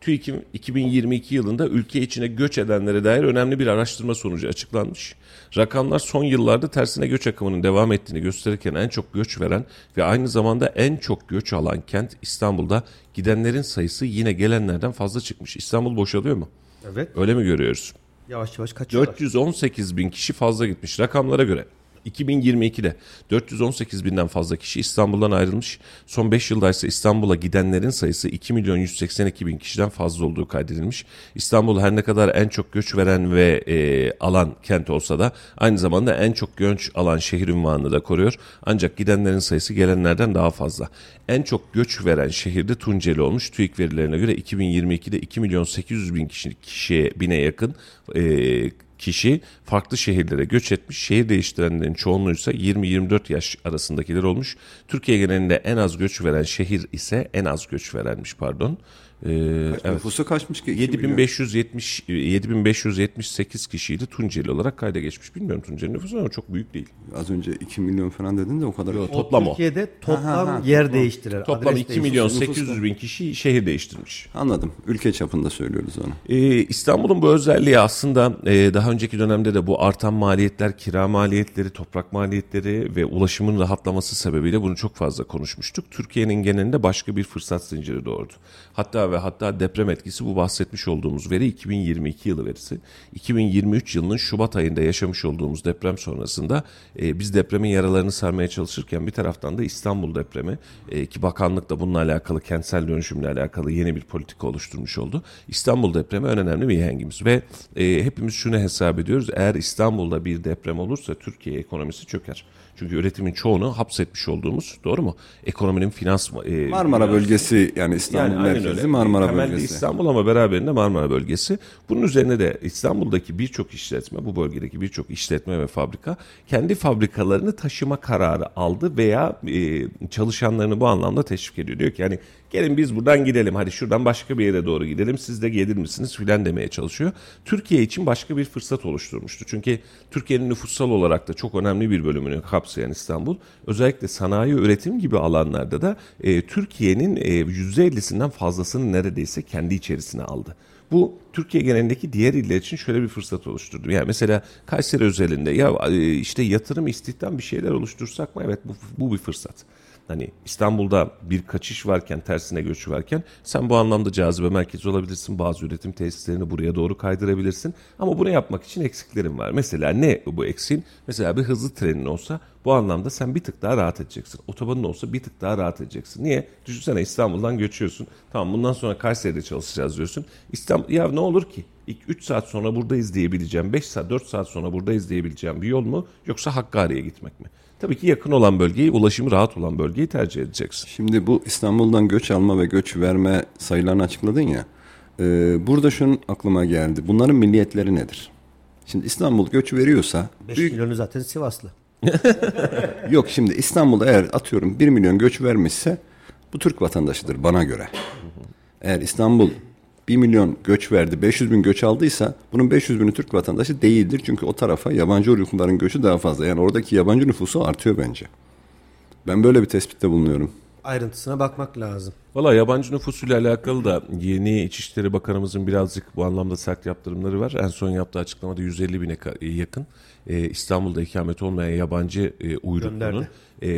TÜİK'in 2022 yılında ülke içine göç edenlere dair önemli bir araştırma sonucu açıklanmış. Rakamlar son yıllarda tersine göç akımının devam ettiğini gösterirken en çok göç veren ve aynı zamanda en çok göç alan kent İstanbul'da gidenlerin sayısı yine gelenlerden fazla çıkmış. İstanbul boşalıyor mu? Evet. Öyle mi görüyoruz? Yavaş yavaş kaçıyorlar. 418 bin kişi fazla gitmiş rakamlara göre. 2022'de 418 binden fazla kişi İstanbul'dan ayrılmış. Son 5 yılda ise İstanbul'a gidenlerin sayısı 2 milyon 182 bin kişiden fazla olduğu kaydedilmiş. İstanbul her ne kadar en çok göç veren ve e, alan kent olsa da aynı zamanda en çok göç alan şehir ünvanını da koruyor. Ancak gidenlerin sayısı gelenlerden daha fazla. En çok göç veren şehirde Tunceli olmuş. TÜİK verilerine göre 2022'de 2 milyon 800 bin kişi, kişiye bine yakın e, kişi farklı şehirlere göç etmiş. Şehir değiştirenlerin çoğunluğu ise 20-24 yaş arasındakiler olmuş. Türkiye genelinde en az göç veren şehir ise en az göç verenmiş pardon. Ee, evet. Nüfusu kaçmış ki? 2 milyon. 7570 7578 kişiydi Tunceli olarak kayda geçmiş. Bilmiyorum Tunceli nüfusu ama çok büyük değil. Az önce 2 milyon falan dedin de o kadar. O Toplam o. Türkiye'de toplam Ha, ha, ha, yer toplam. değiştirer. Toplam adres 2 milyon değiştirir. 800 bin kişi şehir değiştirmiş. Anladım. Ülke çapında söylüyoruz onu. Ee, İstanbul'un bu özelliği aslında e, daha önceki dönemde de bu artan maliyetler, kira maliyetleri, toprak maliyetleri ve ulaşımın rahatlaması sebebiyle bunu çok fazla konuşmuştuk. Türkiye'nin genelinde başka bir fırsat zinciri doğurdu. Hatta ve hatta deprem etkisi bu bahsetmiş olduğumuz veri 2022 yılı verisi. 2023 yılının Şubat ayında yaşamış olduğumuz deprem sonrasında e, biz depremin yaralarını sarmaya çalışırken bir taraftan da İstanbul depremi e, ki bakanlık da bununla alakalı kentsel dönüşümle alakalı yeni bir politika oluşturmuş oldu. İstanbul depremi en önemli bir hengimiz ve e, hepimiz şunu hesap ediyoruz. Eğer İstanbul'da bir deprem olursa Türkiye ekonomisi çöker. Çünkü üretimin çoğunu hapsetmiş olduğumuz doğru mu? Ekonominin finans e, Marmara finans- bölgesi yani İstanbul yani merkezi öyle. Marmara Temelde bölgesi. İstanbul ama beraberinde Marmara bölgesi. Bunun üzerine de İstanbul'daki birçok işletme, bu bölgedeki birçok işletme ve fabrika kendi fabrikalarını taşıma kararı aldı veya e, çalışanlarını bu anlamda teşvik ediyor. Diyor ki yani gelin biz buradan gidelim hadi şuradan başka bir yere doğru gidelim siz de gelir misiniz filan demeye çalışıyor. Türkiye için başka bir fırsat oluşturmuştu. Çünkü Türkiye'nin nüfussal olarak da çok önemli bir bölümünü kapsayan İstanbul özellikle sanayi üretim gibi alanlarda da e, Türkiye'nin e, %50'sinden fazlasını neredeyse kendi içerisine aldı. Bu Türkiye genelindeki diğer iller için şöyle bir fırsat oluşturdu. Yani mesela Kayseri özelinde ya e, işte yatırım istihdam bir şeyler oluştursak mı? Evet bu, bu bir fırsat. Hani İstanbul'da bir kaçış varken, tersine göç varken sen bu anlamda cazibe merkezi olabilirsin. Bazı üretim tesislerini buraya doğru kaydırabilirsin. Ama bunu yapmak için eksiklerin var. Mesela ne bu eksiğin? Mesela bir hızlı trenin olsa bu anlamda sen bir tık daha rahat edeceksin. Otobanın olsa bir tık daha rahat edeceksin. Niye? Düşünsene İstanbul'dan göçüyorsun. Tamam bundan sonra Kayseri'de çalışacağız diyorsun. İstanbul ya ne olur ki? İlk 3 saat sonra buradayız diyebileceğim, 5 saat 4 saat sonra buradayız diyebileceğim bir yol mu yoksa Hakkari'ye gitmek mi? Tabii ki yakın olan bölgeyi, ulaşımı rahat olan bölgeyi tercih edeceksin. Şimdi bu İstanbul'dan göç alma ve göç verme sayılarını açıkladın ya. e, burada şunun aklıma geldi. Bunların milliyetleri nedir? Şimdi İstanbul göç veriyorsa 5 büyük milyonu zaten Sivaslı. yok şimdi İstanbul eğer atıyorum 1 milyon göç vermişse bu Türk vatandaşıdır bana göre. Eğer İstanbul 1 milyon göç verdi 500 bin göç aldıysa bunun 500 bini Türk vatandaşı değildir. Çünkü o tarafa yabancı uyrukluların göçü daha fazla. Yani oradaki yabancı nüfusu artıyor bence. Ben böyle bir tespitte bulunuyorum. Ayrıntısına bakmak lazım. Valla yabancı nüfusuyla alakalı da yeni İçişleri Bakanımızın birazcık bu anlamda sert yaptırımları var. En son yaptığı açıklamada 150 bine yakın e, İstanbul'da ikamet olmayan yabancı e, uyruklunun e,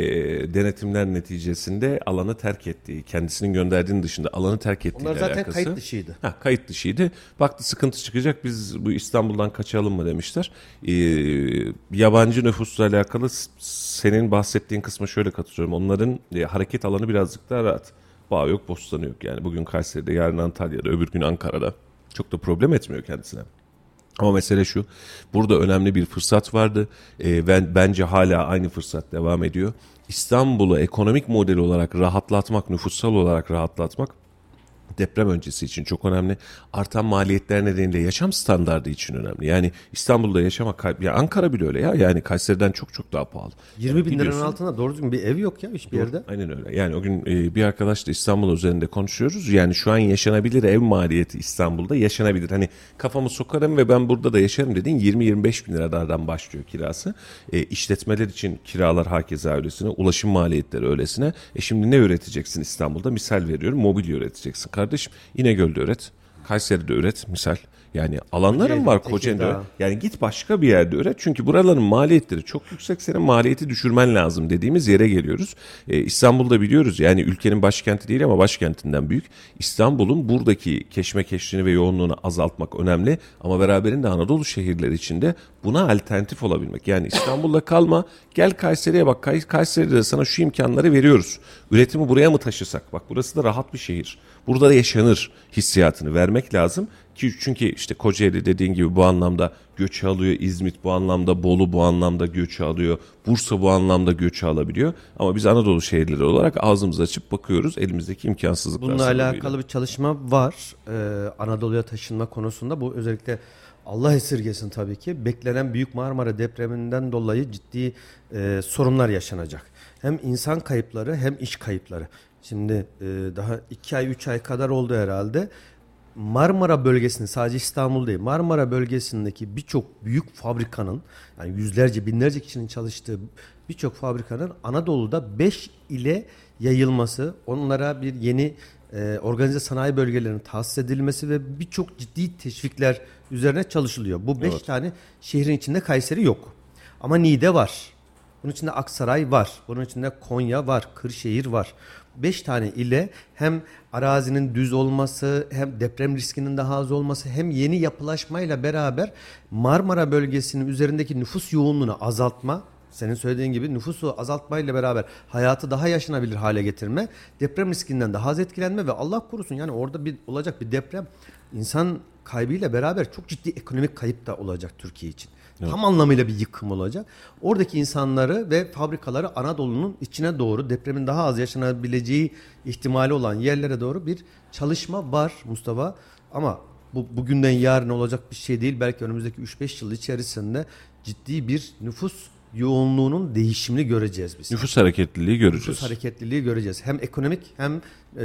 denetimler neticesinde alanı terk ettiği, kendisinin gönderdiğinin dışında alanı terk ettiği Onlar zaten alakası. kayıt dışıydı. Ha, kayıt dışıydı. Baktı sıkıntı çıkacak biz bu İstanbul'dan kaçalım mı demişler. Ee, yabancı nüfusla alakalı senin bahsettiğin kısma şöyle katılıyorum. Onların e, hareket alanı birazcık daha rahat. Bağ yok, bostanı yok. Yani bugün Kayseri'de, yarın Antalya'da, öbür gün Ankara'da. Çok da problem etmiyor kendisine. Ama mesele şu, burada önemli bir fırsat vardı ve ben bence hala aynı fırsat devam ediyor. İstanbul'u ekonomik model olarak rahatlatmak, nüfussal olarak rahatlatmak deprem öncesi için çok önemli. Artan maliyetler nedeniyle yaşam standardı için önemli. Yani İstanbul'da yaşamak, ya Ankara bile öyle ya. Yani Kayseri'den çok çok daha pahalı. 20 bin liranın Gidiyorsun. altında doğru düzgün bir ev yok ya hiçbir yerde. Aynen öyle. Yani o gün e, bir arkadaşla İstanbul üzerinde konuşuyoruz. Yani şu an yaşanabilir ev maliyeti İstanbul'da yaşanabilir. Hani kafamı sokarım ve ben burada da yaşarım dediğin 20-25 bin liradan başlıyor kirası. E, işletmeler için kiralar hakeza öylesine. Ulaşım maliyetleri öylesine. E şimdi ne üreteceksin İstanbul'da? Misal veriyorum mobilya üreteceksin. Kardeşim İnegöl'de üret. Kayseri'de üret misal. Yani alanların var Kocaeli'de. Yani git başka bir yerde üret. Çünkü buraların maliyetleri çok yüksek. Senin maliyeti düşürmen lazım dediğimiz yere geliyoruz. Ee, İstanbul'da biliyoruz yani ülkenin başkenti değil ama başkentinden büyük. İstanbul'un buradaki keşmekeşliğini ve yoğunluğunu azaltmak önemli. Ama beraberinde Anadolu şehirleri içinde buna alternatif olabilmek. Yani İstanbul'da kalma gel Kayseri'ye bak. Kay- Kayseri'de de sana şu imkanları veriyoruz. Üretimi buraya mı taşısak? Bak burası da rahat bir şehir. Burada da yaşanır hissiyatını vermek lazım. Ki çünkü işte Kocaeli dediğin gibi bu anlamda göç alıyor. İzmit bu anlamda, Bolu bu anlamda göç alıyor. Bursa bu anlamda göç alabiliyor. Ama biz Anadolu şehirleri olarak ağzımızı açıp bakıyoruz elimizdeki imkansızlıklar Bununla alakalı bir çalışma var. Ee, Anadolu'ya taşınma konusunda bu özellikle Allah esirgesin tabii ki. Beklenen Büyük Marmara depreminden dolayı ciddi e, sorunlar yaşanacak. Hem insan kayıpları hem iş kayıpları. Şimdi e, daha 2 ay 3 ay kadar oldu herhalde. Marmara bölgesinde sadece İstanbul değil Marmara bölgesindeki birçok büyük fabrikanın yani yüzlerce binlerce kişinin çalıştığı birçok fabrikanın Anadolu'da 5 ile yayılması onlara bir yeni e, organize sanayi bölgelerinin tahsis edilmesi ve birçok ciddi teşvikler üzerine çalışılıyor. Bu 5 tane şehrin içinde Kayseri yok. Ama Niğde var. Bunun içinde Aksaray var. Bunun içinde Konya var. Kırşehir var. 5 tane ile hem arazinin düz olması hem deprem riskinin daha az olması hem yeni yapılaşmayla beraber Marmara bölgesinin üzerindeki nüfus yoğunluğunu azaltma senin söylediğin gibi nüfusu azaltmayla beraber hayatı daha yaşanabilir hale getirme, deprem riskinden daha az etkilenme ve Allah korusun yani orada bir olacak bir deprem insan kaybıyla beraber çok ciddi ekonomik kayıp da olacak Türkiye için. Tam anlamıyla bir yıkım olacak. Oradaki insanları ve fabrikaları Anadolu'nun içine doğru depremin daha az yaşanabileceği ihtimali olan yerlere doğru bir çalışma var Mustafa. Ama bu bugünden yarın olacak bir şey değil. Belki önümüzdeki 3-5 yıl içerisinde ciddi bir nüfus yoğunluğunun değişimini göreceğiz biz. Nüfus hareketliliği göreceğiz. Nüfus hareketliliği göreceğiz. Hem ekonomik hem e,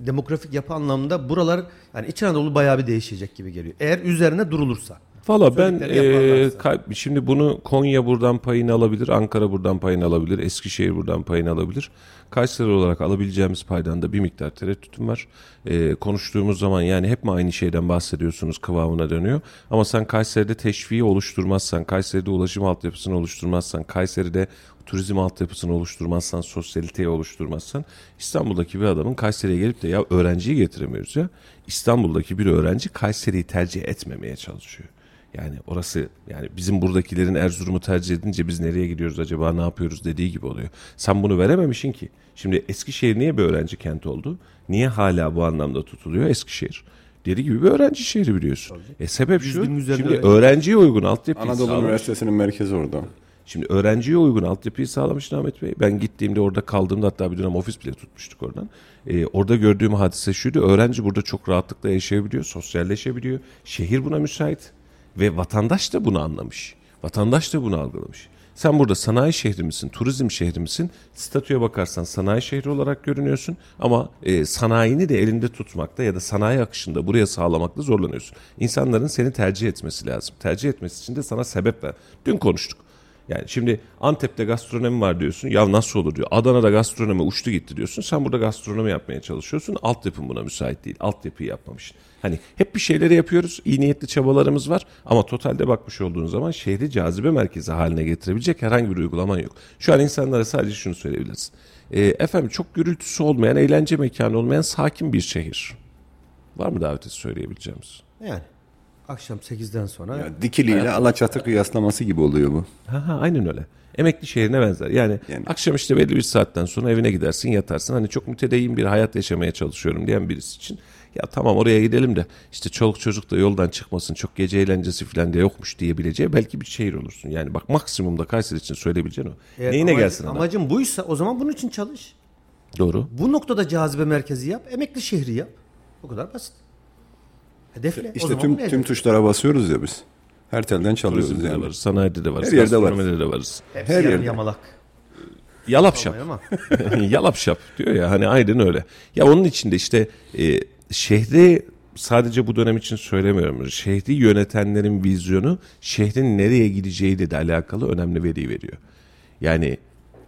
demografik yapı anlamında buralar yani İç Anadolu bayağı bir değişecek gibi geliyor. Eğer üzerine durulursa. Valla ben e, kay- şimdi bunu Konya buradan payını alabilir, Ankara buradan payını alabilir, Eskişehir buradan payını alabilir. Kayseri olarak alabileceğimiz paydan da bir miktar tereddütüm var. E, konuştuğumuz zaman yani hep mi aynı şeyden bahsediyorsunuz kıvamına dönüyor. Ama sen Kayseri'de teşviği oluşturmazsan, Kayseri'de ulaşım altyapısını oluşturmazsan, Kayseri'de turizm altyapısını oluşturmazsan, sosyaliteyi oluşturmazsan İstanbul'daki bir adamın Kayseri'ye gelip de ya öğrenciyi getiremiyoruz ya. İstanbul'daki bir öğrenci Kayseri'yi tercih etmemeye çalışıyor. Yani orası yani bizim buradakilerin Erzurum'u tercih edince biz nereye gidiyoruz acaba ne yapıyoruz dediği gibi oluyor. Sen bunu verememişsin ki. Şimdi Eskişehir niye bir öğrenci kenti oldu? Niye hala bu anlamda tutuluyor Eskişehir? Deli gibi bir öğrenci şehri biliyorsun. E sebep şu. Şimdi öğrenci. öğrenciye uygun altyapıyı Anadolu sağlamış. Üniversitesi'nin merkezi orada. Şimdi öğrenciye uygun altyapıyı sağlamış Ahmet Bey. Ben gittiğimde orada kaldığımda hatta bir dönem ofis bile tutmuştuk oradan. Ee, orada gördüğüm hadise şuydu. Öğrenci burada çok rahatlıkla yaşayabiliyor, sosyalleşebiliyor. Şehir buna müsait ve vatandaş da bunu anlamış. Vatandaş da bunu algılamış. Sen burada sanayi şehri misin, turizm şehri misin? Statüye bakarsan sanayi şehri olarak görünüyorsun ama e, sanayini de elinde tutmakta ya da sanayi akışında buraya sağlamakta zorlanıyorsun. İnsanların seni tercih etmesi lazım. Tercih etmesi için de sana sebep ver. Dün konuştuk. Yani şimdi Antep'te gastronomi var diyorsun. Ya nasıl olur diyor. Adana'da gastronomi uçtu gitti diyorsun. Sen burada gastronomi yapmaya çalışıyorsun. Altyapın buna müsait değil. Altyapıyı yapmamışsın. Hani hep bir şeyleri yapıyoruz. iyi niyetli çabalarımız var. Ama totalde bakmış olduğun zaman şehri cazibe merkezi haline getirebilecek herhangi bir uygulaman yok. Şu an insanlara sadece şunu söyleyebilirsin. E, efendim çok gürültüsü olmayan, eğlence mekanı olmayan sakin bir şehir. Var mı daveti söyleyebileceğimiz? Yani akşam 8'den sonra Ya Dikili ile Alaçatı kıyaslaması gibi oluyor bu. Ha, ha, aynen öyle. Emekli şehrine benzer. Yani, Yani- akşam işte belli bir saatten sonra evine gidersin yatarsın. Hani çok mütedeyyin bir hayat yaşamaya çalışıyorum diyen birisi için. Ya tamam oraya gidelim de işte çoluk çocuk da yoldan çıkmasın çok gece eğlencesi falan da yokmuş diyebileceği belki bir şehir olursun. Yani bak maksimumda Kayseri için söyleyebileceğin o. Eğer Neyine amacı- gelsin adam? Amacın buysa o zaman bunun için çalış. Doğru. Bu noktada cazibe merkezi yap, emekli şehri yap. Bu kadar basit. Hedefle. İşte tüm tüm tuşlara basıyoruz ya biz. Her telden çalıyoruz Turizmde de yani. varız, sanayide de varız, Her yerde varız. gastronomide de varız. Hepsi her yarım yerde. yamalak. Yalap şap. Ama Yalap şap diyor ya hani aynen öyle. Ya onun içinde işte e, şehri sadece bu dönem için söylemiyorum. Şehri yönetenlerin vizyonu şehrin nereye gideceğiyle de alakalı önemli veri veriyor. Yani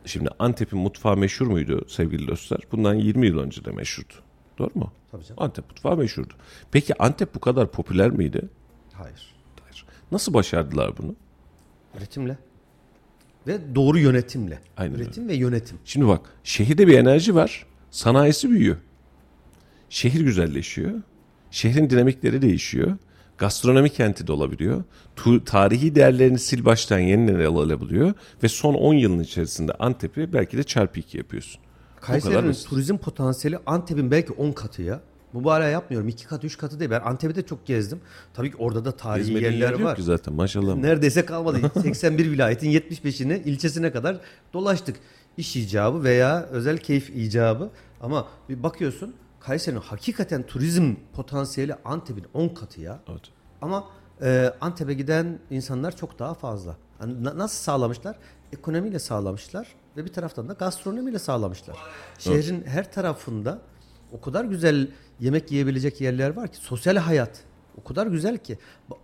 şimdi Antep'in mutfağı meşhur muydu sevgili dostlar? Bundan 20 yıl önce de meşhurdu. Doğru mu? Tabii canım. Antep mutfağı meşhurdu. Peki Antep bu kadar popüler miydi? hayır. Hayır. Nasıl başardılar bunu? Üretimle. Ve doğru yönetimle. Aynen Üretim ve yönetim. Şimdi bak şehirde bir enerji var. Sanayisi büyüyor. Şehir güzelleşiyor. Şehrin dinamikleri değişiyor. Gastronomi kenti de olabiliyor. Tu- tarihi değerlerini sil baştan yeniden alabiliyor. Ve son 10 yılın içerisinde Antep'i belki de çarpı 2 yapıyorsun. Kayseri'nin turizm potansiyeli Antep'in belki 10 katı ya. Mübalağa yapmıyorum. 2 katı 3 katı değil. Ben Antep'i de çok gezdim. Tabii ki orada da tarihi Gezmediğin yerler yer var. ki zaten maşallah. Neredeyse kalmadı. 81 vilayetin 75'ini ilçesine kadar dolaştık. İş icabı veya özel keyif icabı. Ama bir bakıyorsun Kayseri'nin hakikaten turizm potansiyeli Antep'in 10 katı ya. Evet. Ama e, Antep'e giden insanlar çok daha fazla. Na- nasıl sağlamışlar? Ekonomiyle sağlamışlar ve bir taraftan da gastronomiyle sağlamışlar. Şehrin her tarafında o kadar güzel yemek yiyebilecek yerler var ki sosyal hayat o kadar güzel ki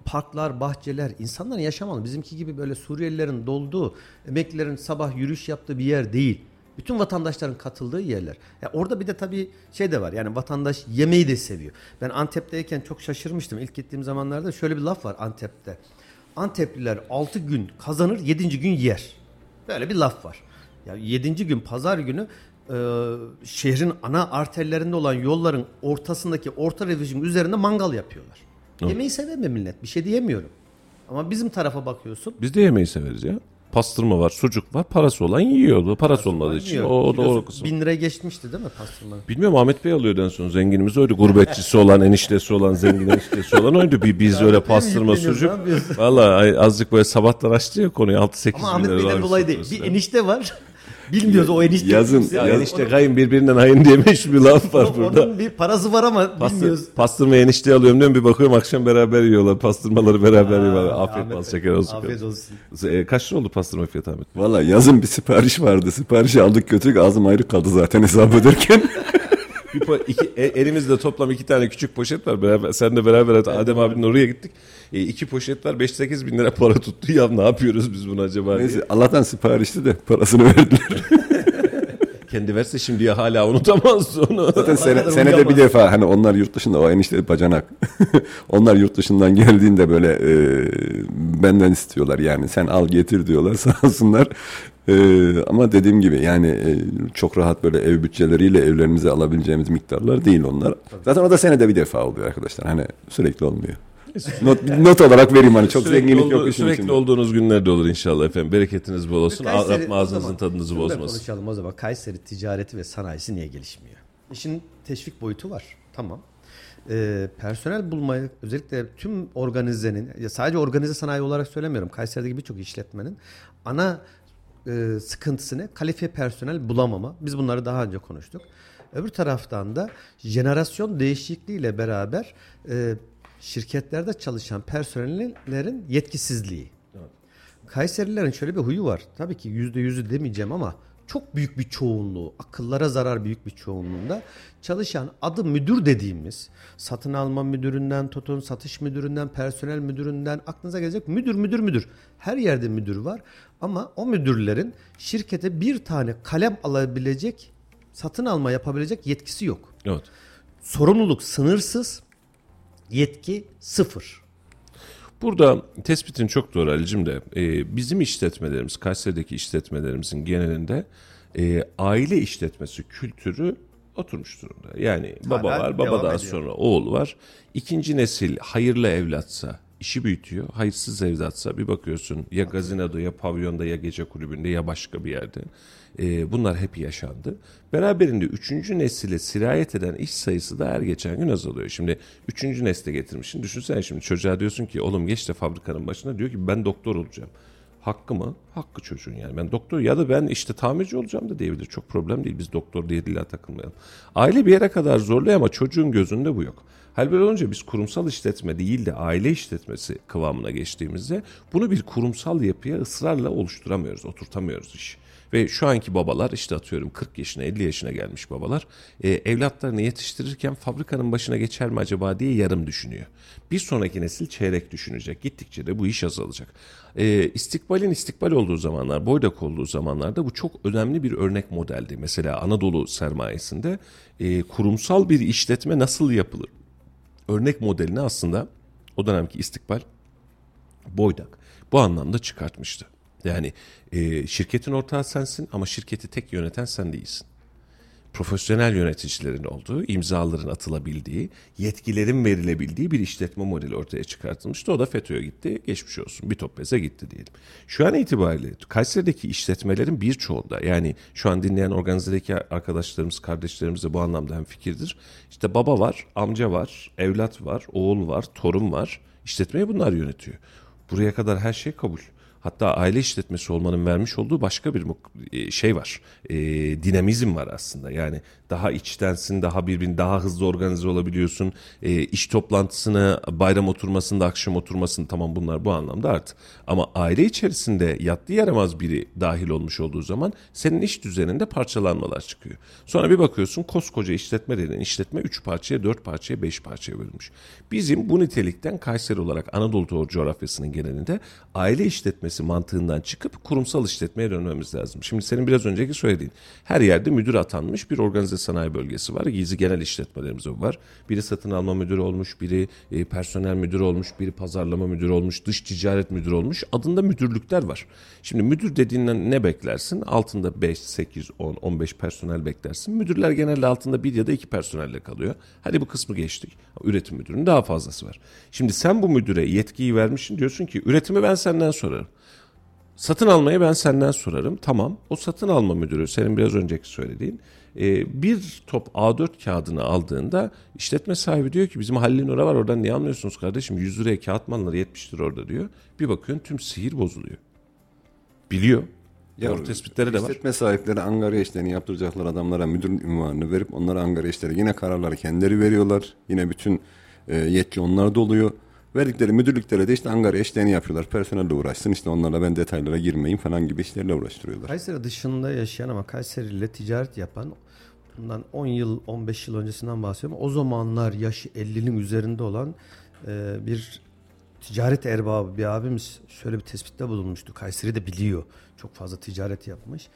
parklar, bahçeler, insanların yaşam alanı bizimki gibi böyle Suriyelilerin dolduğu, emeklilerin sabah yürüyüş yaptığı bir yer değil. Bütün vatandaşların katıldığı yerler. Ya orada bir de tabii şey de var. Yani vatandaş yemeği de seviyor. Ben Antep'teyken çok şaşırmıştım. İlk gittiğim zamanlarda şöyle bir laf var Antep'te. Antepliler 6 gün kazanır, 7. gün yer. Böyle bir laf var. Ya 7. gün pazar günü e, şehrin ana arterlerinde olan yolların ortasındaki orta refüjün üzerinde mangal yapıyorlar. Yemeği seven bir millet. Bir şey diyemiyorum. Ama bizim tarafa bakıyorsun. Biz de yemeği severiz ya. Pastırma var, sucuk var. Parası olan yiyor. Parası olmadığı için Yiyor. o, o kısım. Bin liraya geçmişti değil mi pastırma? Bilmiyorum Ahmet Bey alıyordu en son zenginimiz oydu. Gurbetçisi olan, eniştesi olan, zengin eniştesi olan oydu. Bir, biz öyle pastırma sucuk. Valla azıcık böyle sabahtan açtı ya konuyu 6-8 Ama bin Ahmet lira Bey'den varmış dolayı değil. Bir enişte var. Bilmiyoruz o enişte. Yazın-. Ya Ya- enişte kayın birbirinden hayın diye meşhur bir laf var Onun- burada. Onun bir parası var ama Pastır, bilmiyoruz. pastırma enişte alıyorum diyorum bir bakıyorum akşam beraber yiyorlar. Pastırmaları beraber yiyorlar. Afiyet bal şeker olsun. Afiyet olsun. E, kaç lira oldu pastırma fiyatı Ahmet? Valla yazın bir sipariş vardı. Siparişi aldık götürdük ağzım ayrı kaldı zaten hesap ederken. Bir po- iki, e, elimizde toplam iki tane küçük poşet var. Beraber, sen de beraber hatta Adem abinin oraya gittik. E, iki poşet var 5-8 bin lira para tuttu. Ya ne yapıyoruz biz bunu acaba? diye. Neyse Allah'tan siparişti de parasını verdiler. Kendi verse şimdiye hala unutamaz onu. Zaten sene, senede uyuyamaz. bir defa hani onlar yurt dışında o enişte bacanak. onlar yurt dışından geldiğinde böyle e, benden istiyorlar yani sen al getir diyorlar sağ olsunlar. E, ama dediğim gibi yani e, çok rahat böyle ev bütçeleriyle evlerimize alabileceğimiz miktarlar değil onlar. Zaten o da senede bir defa oluyor arkadaşlar. Hani sürekli olmuyor. Not, not olarak vereyim hani çok sürekli zenginlik oldu- yok işin Sürekli içinde. olduğunuz günlerde olur inşallah efendim. Bereketiniz bol olsun. Kayseri- ağzınızın zaman tadınızı bozmasın. konuşalım o zaman. Kayseri ticareti ve sanayisi niye gelişmiyor? İşin teşvik boyutu var. Tamam. Ee, personel bulmayı özellikle tüm organizenin ya sadece organize sanayi olarak söylemiyorum. Kayseri'deki birçok işletmenin ana e, sıkıntısı ne? Kalifiye personel bulamama. Biz bunları daha önce konuştuk. Öbür taraftan da jenerasyon değişikliğiyle beraber e, şirketlerde çalışan personellerin yetkisizliği. Kayserilerin şöyle bir huyu var. Tabii ki yüzde yüzü demeyeceğim ama çok büyük bir çoğunluğu, akıllara zarar büyük bir çoğunluğunda çalışan adı müdür dediğimiz satın alma müdüründen tutun, satış müdüründen, personel müdüründen aklınıza gelecek müdür müdür müdür. Her yerde müdür var ama o müdürlerin şirkete bir tane kalem alabilecek, satın alma yapabilecek yetkisi yok. Evet. Sorumluluk sınırsız, yetki sıfır. Burada tespitin çok doğru Ali'cim de e, bizim işletmelerimiz, Kayseri'deki işletmelerimizin genelinde e, aile işletmesi kültürü oturmuş durumda. Yani baba Hala var, babadan ediyor. sonra oğul var. İkinci nesil hayırlı evlatsa işi büyütüyor. Hayırsız evlatsa bir bakıyorsun ya gazinoda ya pavyonda ya gece kulübünde ya başka bir yerde. E, bunlar hep yaşandı. Beraberinde üçüncü nesile sirayet eden iş sayısı da her geçen gün azalıyor. Şimdi üçüncü nesle getirmişsin. Düşünsene şimdi çocuğa diyorsun ki oğlum geç de fabrikanın başına diyor ki ben doktor olacağım. Hakkı mı? Hakkı çocuğun yani. Ben doktor ya da ben işte tamirci olacağım da diyebilir. Çok problem değil. Biz doktor diye dille takılmayalım. Aile bir yere kadar zorluyor ama çocuğun gözünde bu yok. Hal böyle olunca biz kurumsal işletme değil de aile işletmesi kıvamına geçtiğimizde bunu bir kurumsal yapıya ısrarla oluşturamıyoruz, oturtamıyoruz iş. Ve şu anki babalar işte atıyorum 40 yaşına 50 yaşına gelmiş babalar e, evlatlarını yetiştirirken fabrikanın başına geçer mi acaba diye yarım düşünüyor. Bir sonraki nesil çeyrek düşünecek. Gittikçe de bu iş azalacak. E, istikbalin istikbal olduğu zamanlar, boydak olduğu zamanlarda bu çok önemli bir örnek modeldi. Mesela Anadolu sermayesinde e, kurumsal bir işletme nasıl yapılır? Örnek modelini aslında o dönemki istikbal boydak bu anlamda çıkartmıştı. Yani e, şirketin ortağı sensin ama şirketi tek yöneten sen değilsin. Profesyonel yöneticilerin olduğu, imzaların atılabildiği, yetkilerin verilebildiği bir işletme modeli ortaya çıkartılmıştı. O da FETÖ'ye gitti, geçmiş olsun. Bir top beze gitti diyelim. Şu an itibariyle Kayseri'deki işletmelerin birçoğunda yani şu an dinleyen organizedeki arkadaşlarımız, kardeşlerimiz de bu anlamda hem fikirdir. İşte baba var, amca var, evlat var, oğul var, torun var. İşletmeyi bunlar yönetiyor. Buraya kadar her şey kabul. Hatta aile işletmesi olmanın vermiş olduğu başka bir e, şey var. E, dinamizm var aslında. Yani daha içtensin, daha birbirini daha hızlı organize olabiliyorsun. E, iş toplantısını, bayram oturmasında, akşam oturmasını tamam bunlar bu anlamda artı. Ama aile içerisinde yatlı yaramaz biri dahil olmuş olduğu zaman senin iş düzeninde parçalanmalar çıkıyor. Sonra bir bakıyorsun koskoca işletme dediğin işletme 3 parçaya, 4 parçaya, 5 parçaya bölünmüş. Bizim bu nitelikten Kayseri olarak Anadolu coğrafyasının genelinde aile işletmesi mantığından çıkıp kurumsal işletmeye dönmemiz lazım. Şimdi senin biraz önceki söylediğin her yerde müdür atanmış bir organize sanayi bölgesi var. Gizli genel işletmelerimiz var. Biri satın alma müdürü olmuş, biri e, personel müdürü olmuş, biri pazarlama müdürü olmuş, dış ticaret müdürü olmuş. Adında müdürlükler var. Şimdi müdür dediğinden ne beklersin? Altında 5, 8, 10, 15 personel beklersin. Müdürler genelde altında bir ya da iki personelle kalıyor. Hadi bu kısmı geçtik. Üretim müdürünün daha fazlası var. Şimdi sen bu müdüre yetkiyi vermişsin diyorsun ki üretimi ben senden sorarım. Satın almayı ben senden sorarım. Tamam. O satın alma müdürü senin biraz önceki söylediğin e, bir top A4 kağıdını aldığında işletme sahibi diyor ki bizim Halil Nur'a var oradan niye almıyorsunuz kardeşim 100 liraya kağıt malları 70 lira orada diyor. Bir bakıyorsun tüm sihir bozuluyor. Biliyor. Doğru tespitleri de var. İşletme sahipleri Ankara işlerini yaptıracaklar adamlara müdür ünvanını verip onlara Ankara işleri yine kararları kendileri veriyorlar. Yine bütün e, yetki onlarda oluyor. Verdikleri müdürlüklere de işte Ankara işlerini yapıyorlar. Personelle uğraşsın işte onlarla ben detaylara girmeyeyim falan gibi işlerle uğraştırıyorlar. Kayseri dışında yaşayan ama Kayseri ile ticaret yapan bundan 10 yıl 15 yıl öncesinden bahsediyorum. O zamanlar yaşı 50'nin üzerinde olan e, bir ticaret erbabı bir abimiz şöyle bir tespitte bulunmuştu. Kayseri de biliyor. Çok fazla ticaret yapmış.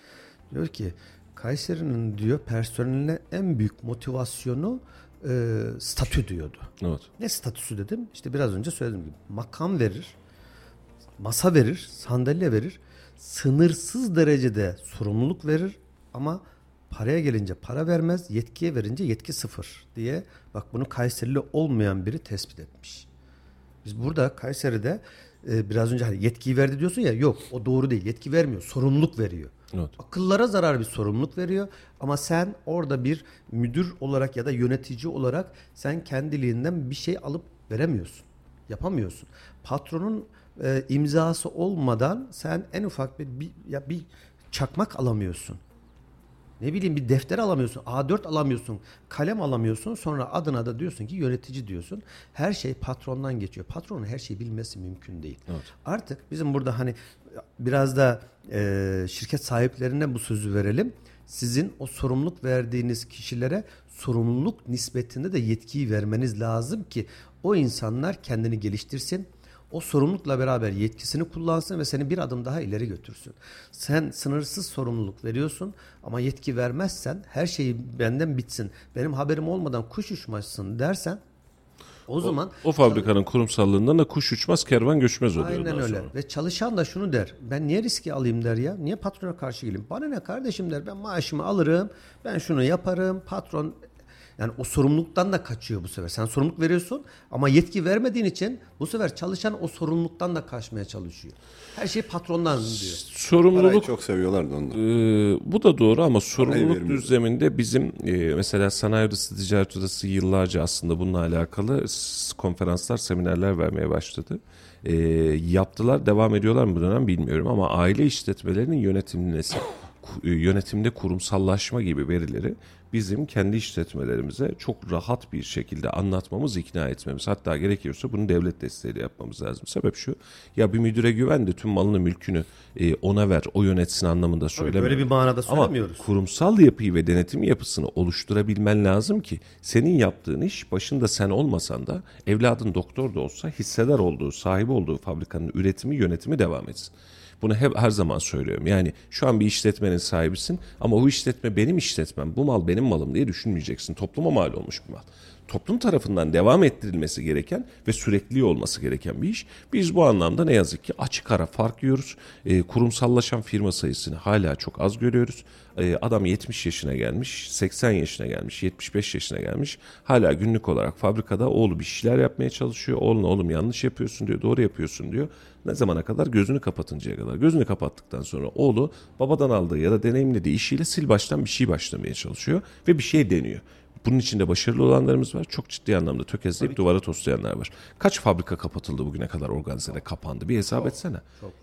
Diyor ki Kayseri'nin diyor personeline en büyük motivasyonu e, statü diyordu. Evet. Ne statüsü dedim? İşte biraz önce söylediğim gibi makam verir, masa verir, sandalye verir, sınırsız derecede sorumluluk verir ama paraya gelince para vermez, yetkiye verince yetki sıfır diye bak bunu Kayserili olmayan biri tespit etmiş. Biz burada Kayseri'de e, biraz önce hani yetkiyi verdi diyorsun ya yok o doğru değil yetki vermiyor sorumluluk veriyor. Evet. Akıllara zarar bir sorumluluk veriyor ama sen orada bir müdür olarak ya da yönetici olarak sen kendiliğinden bir şey alıp veremiyorsun. Yapamıyorsun. Patronun e, imzası olmadan sen en ufak bir, bir ya bir çakmak alamıyorsun. Ne bileyim bir defter alamıyorsun, A4 alamıyorsun, kalem alamıyorsun. Sonra adına da diyorsun ki yönetici diyorsun. Her şey patrondan geçiyor. Patronun her şeyi bilmesi mümkün değil. Artık bizim burada hani biraz da e, şirket sahiplerine bu sözü verelim. Sizin o sorumluluk verdiğiniz kişilere sorumluluk nispetinde de yetkiyi vermeniz lazım ki o insanlar kendini geliştirsin o sorumlulukla beraber yetkisini kullansın ve seni bir adım daha ileri götürsün. Sen sınırsız sorumluluk veriyorsun ama yetki vermezsen her şeyi benden bitsin. Benim haberim olmadan kuş uçmasın dersen o, zaman O fabrikanın kurumsallığından da kuş uçmaz kervan göçmez oluyor. Aynen öyle. sonra. Ve çalışan da şunu der. Ben niye riski alayım der ya. Niye patrona karşı geleyim? Bana ne kardeşim der. Ben maaşımı alırım. Ben şunu yaparım. Patron yani o sorumluluktan da kaçıyor bu sefer. Sen sorumluluk veriyorsun ama yetki vermediğin için bu sefer çalışan o sorumluluktan da kaçmaya çalışıyor. Her şey patrondan diyor. Parayı Sorumluluk çok seviyorlar da ondan. Ee, bu da doğru ama sorumluluk düzleminde bizim e, mesela sanayi odası, ticaret odası yıllarca aslında bununla alakalı konferanslar, seminerler vermeye başladı. Ee, yaptılar, devam ediyorlar mı bu dönem bilmiyorum ama aile işletmelerinin e, yönetimde kurumsallaşma gibi verileri bizim kendi işletmelerimize çok rahat bir şekilde anlatmamız, ikna etmemiz. Hatta gerekiyorsa bunu devlet desteğiyle yapmamız lazım. Sebep şu, ya bir müdüre güven de tüm malını, mülkünü e, ona ver, o yönetsin anlamında söylemiyorum. Böyle bir manada Ama söylemiyoruz. kurumsal yapıyı ve denetim yapısını oluşturabilmen lazım ki senin yaptığın iş başında sen olmasan da evladın doktor da olsa hissedar olduğu, sahibi olduğu fabrikanın üretimi, yönetimi devam etsin. Bunu hep her zaman söylüyorum. Yani şu an bir işletmenin sahibisin ama o işletme benim işletmem, bu mal benim malım diye düşünmeyeceksin. Topluma mal olmuş bir mal toplum tarafından devam ettirilmesi gereken ve sürekli olması gereken bir iş. Biz bu anlamda ne yazık ki açık ara fark yiyoruz. E, kurumsallaşan firma sayısını hala çok az görüyoruz. E, adam 70 yaşına gelmiş, 80 yaşına gelmiş, 75 yaşına gelmiş. Hala günlük olarak fabrikada oğlu bir şeyler yapmaya çalışıyor. Oğluna oğlum yanlış yapıyorsun diyor, doğru yapıyorsun diyor. Ne zamana kadar? Gözünü kapatıncaya kadar. Gözünü kapattıktan sonra oğlu babadan aldığı ya da deneyimlediği işiyle sil baştan bir şey başlamaya çalışıyor ve bir şey deniyor Bunun içinde başarılı olanlarımız var. Çok ciddi anlamda tökezleyip duvara toslayanlar var. Kaç fabrika kapatıldı bugüne kadar organizede kapandı? Bir hesap etsene.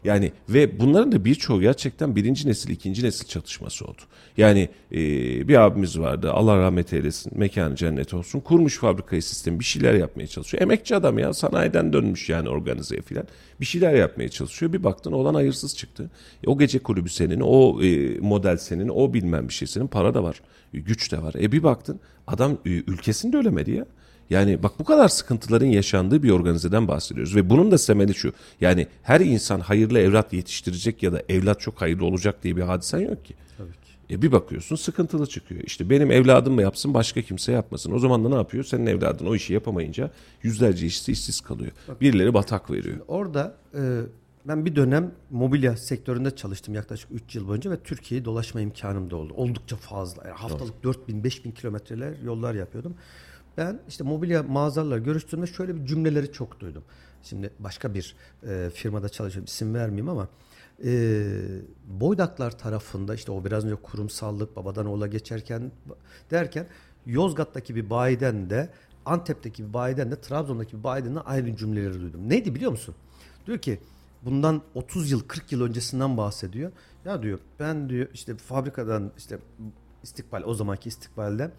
Yani ve bunların da birçoğu gerçekten birinci nesil, ikinci nesil çatışması oldu. Yani e, bir abimiz vardı. Allah rahmet eylesin. Mekanı cennet olsun. Kurmuş fabrikayı sistemi. Bir şeyler yapmaya çalışıyor. Emekçi adam ya. Sanayiden dönmüş yani organizeye filan. Bir şeyler yapmaya çalışıyor. Bir baktın olan hayırsız çıktı. E, o gece kulübü senin, o e, model senin, o bilmem bir şey senin. Para da var. e, Güç de var. E bir baktın adam e, ülkesini de ölemedi ya. Yani bak bu kadar sıkıntıların yaşandığı bir organizeden bahsediyoruz ve bunun da temeli şu. Yani her insan hayırlı evlat yetiştirecek ya da evlat çok hayırlı olacak diye bir hadisen yok ki. Tabii ki. E bir bakıyorsun sıkıntılı çıkıyor. İşte benim evladım mı yapsın başka kimse yapmasın. O zaman da ne yapıyor? Senin evladın o işi yapamayınca yüzlerce işçi işsiz kalıyor. Birileri batak veriyor. Orada e, ben bir dönem mobilya sektöründe çalıştım yaklaşık 3 yıl boyunca ve Türkiye'yi dolaşma imkanım da oldu. Oldukça fazla. Yani haftalık 4000 5000 kilometreler yollar yapıyordum. Ben işte mobilya mağazalarla görüştüğümde şöyle bir cümleleri çok duydum. Şimdi başka bir e, firmada çalışıyorum isim vermeyeyim ama e, Boydaklar tarafında işte o biraz önce kurumsallık babadan oğula geçerken derken Yozgat'taki bir bayiden de Antep'teki bir bayiden de Trabzon'daki bir bayiden de aynı cümleleri duydum. Neydi biliyor musun? Diyor ki bundan 30 yıl 40 yıl öncesinden bahsediyor. Ya diyor ben diyor işte fabrikadan işte istikbal o zamanki istikbalde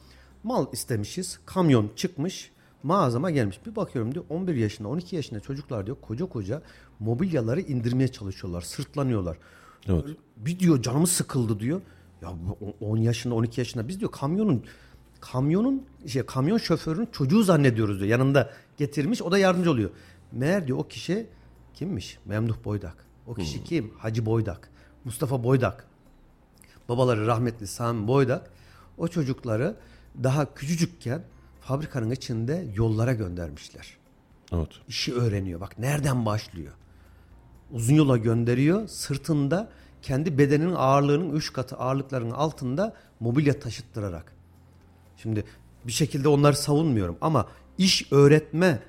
mal istemişiz. Kamyon çıkmış mağazama gelmiş. Bir bakıyorum diyor 11 yaşında 12 yaşında çocuklar diyor koca koca mobilyaları indirmeye çalışıyorlar. Sırtlanıyorlar. Evet. Bir diyor canımız sıkıldı diyor. Ya bu 10 yaşında 12 yaşında biz diyor kamyonun kamyonun şey kamyon şoförünün çocuğu zannediyoruz diyor. Yanında getirmiş o da yardımcı oluyor. Meğer diyor o kişi kimmiş? Memduh Boydak. O kişi kim? Hacı Boydak. Mustafa Boydak. Babaları rahmetli Sami Boydak o çocukları daha küçücükken fabrikanın içinde yollara göndermişler. Evet. İşi öğreniyor. Bak nereden başlıyor? Uzun yola gönderiyor. Sırtında kendi bedeninin ağırlığının üç katı ağırlıklarının altında mobilya taşıttırarak. Şimdi bir şekilde onları savunmuyorum ama iş öğretme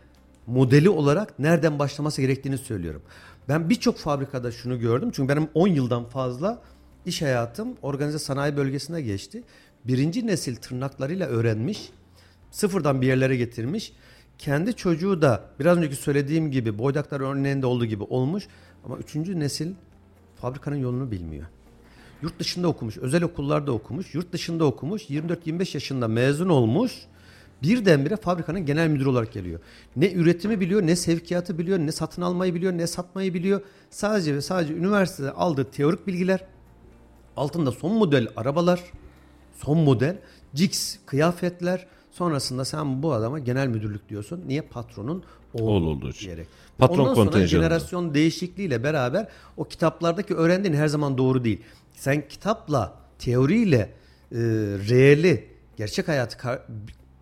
modeli olarak nereden başlaması gerektiğini söylüyorum. Ben birçok fabrikada şunu gördüm. Çünkü benim 10 yıldan fazla iş hayatım organize sanayi bölgesine geçti. Birinci nesil tırnaklarıyla öğrenmiş, sıfırdan bir yerlere getirmiş. Kendi çocuğu da biraz önceki söylediğim gibi boydaklar örneğinde olduğu gibi olmuş. Ama üçüncü nesil fabrikanın yolunu bilmiyor. Yurt dışında okumuş, özel okullarda okumuş, yurt dışında okumuş, 24-25 yaşında mezun olmuş. Birdenbire fabrikanın genel müdürü olarak geliyor. Ne üretimi biliyor, ne sevkiyatı biliyor, ne satın almayı biliyor, ne satmayı biliyor. Sadece ve sadece üniversitede aldığı teorik bilgiler, altında son model arabalar, son model, Cix kıyafetler. Sonrasında sen bu adama genel müdürlük diyorsun. Niye? Patronun oğlu, Oğlu olduğu için. diyerek. Patron Ondan sonra jenerasyon değişikliğiyle beraber o kitaplardaki öğrendiğin her zaman doğru değil. Sen kitapla, teoriyle, e, reeli, gerçek hayatı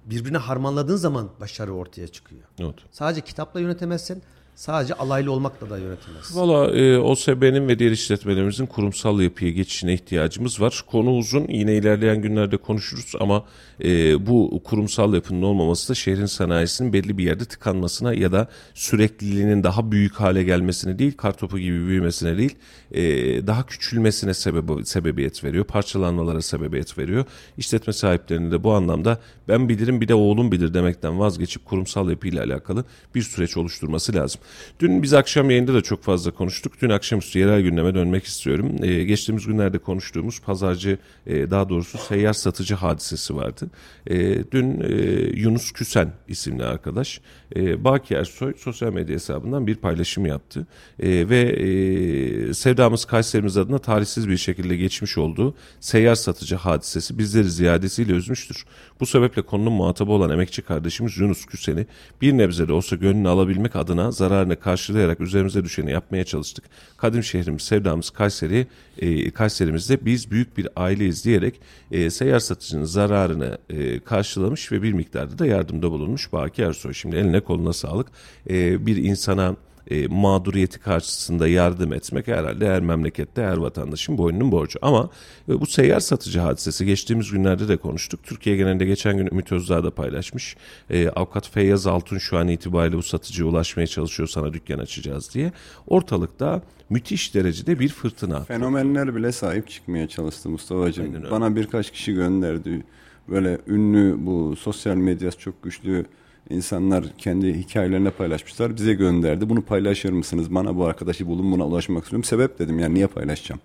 birbirine harmanladığın zaman başarı ortaya çıkıyor. Evet. Sadece kitapla yönetemezsin, sadece alaylı olmakla da yönetemezsin. Valla e, OSB'nin ve diğer işletmelerimizin kurumsal yapıya geçişine ihtiyacımız var. Konu uzun. Yine ilerleyen günlerde konuşuruz ama e, bu kurumsal yapının olmaması da şehrin sanayisinin belli bir yerde tıkanmasına ya da sürekliliğinin daha büyük hale gelmesine değil, kartopu gibi büyümesine değil, e, daha küçülmesine sebep, sebebiyet veriyor. Parçalanmalara sebebiyet veriyor. İşletme sahiplerinin de bu anlamda ben bilirim bir de oğlum bilir demekten vazgeçip kurumsal yapıyla alakalı bir süreç oluşturması lazım. Dün biz akşam yayında da çok fazla konuştuk. Dün akşamüstü yerel gündeme dönmek istiyorum. Ee, geçtiğimiz günlerde konuştuğumuz pazarcı e, daha doğrusu seyyar satıcı hadisesi vardı. E, dün e, Yunus Küsen isimli arkadaş e, Baki Ersoy sosyal medya hesabından bir paylaşım yaptı. E, ve e, Sevdamız Kayserimiz adına tarihsiz bir şekilde geçmiş olduğu seyyar satıcı hadisesi bizleri ziyadesiyle üzmüştür. Bu sebeple konunun muhatabı olan emekçi kardeşimiz Yunus Küsen'i bir nebze de olsa gönlünü alabilmek adına zararını karşılayarak üzerimize düşeni yapmaya çalıştık. Kadim şehrimiz, sevdamız Kayseri, e, Kayserimizde biz büyük bir aileyiz diyerek e, seyyar satıcının zararını e, karşılamış ve bir miktarda da yardımda bulunmuş Baki Ersoy. Şimdi eline koluna sağlık. E, bir insana e, mağduriyeti karşısında yardım etmek herhalde her memlekette her vatandaşın boynunun borcu. Ama e, bu seyyar satıcı hadisesi geçtiğimiz günlerde de konuştuk. Türkiye genelinde geçen gün Ümit Özdağ da paylaşmış. E, Avukat Feyyaz Altun şu an itibariyle bu satıcıya ulaşmaya çalışıyor sana dükkan açacağız diye. Ortalıkta müthiş derecede bir fırtına. Fenomenler bile sahip çıkmaya çalıştı Mustafa'cığım. Bana birkaç kişi gönderdi. böyle ünlü bu sosyal medyası çok güçlü insanlar kendi hikayelerine paylaşmışlar. Bize gönderdi. Bunu paylaşır mısınız? Bana bu arkadaşı bulun buna ulaşmak istiyorum. Sebep dedim yani niye paylaşacağım?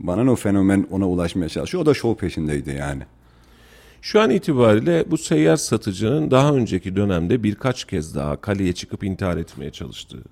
Bana ne o fenomen ona ulaşmaya çalışıyor. O da şov peşindeydi yani. Şu an itibariyle bu seyyar satıcının daha önceki dönemde birkaç kez daha kaleye çıkıp intihar etmeye çalıştığı,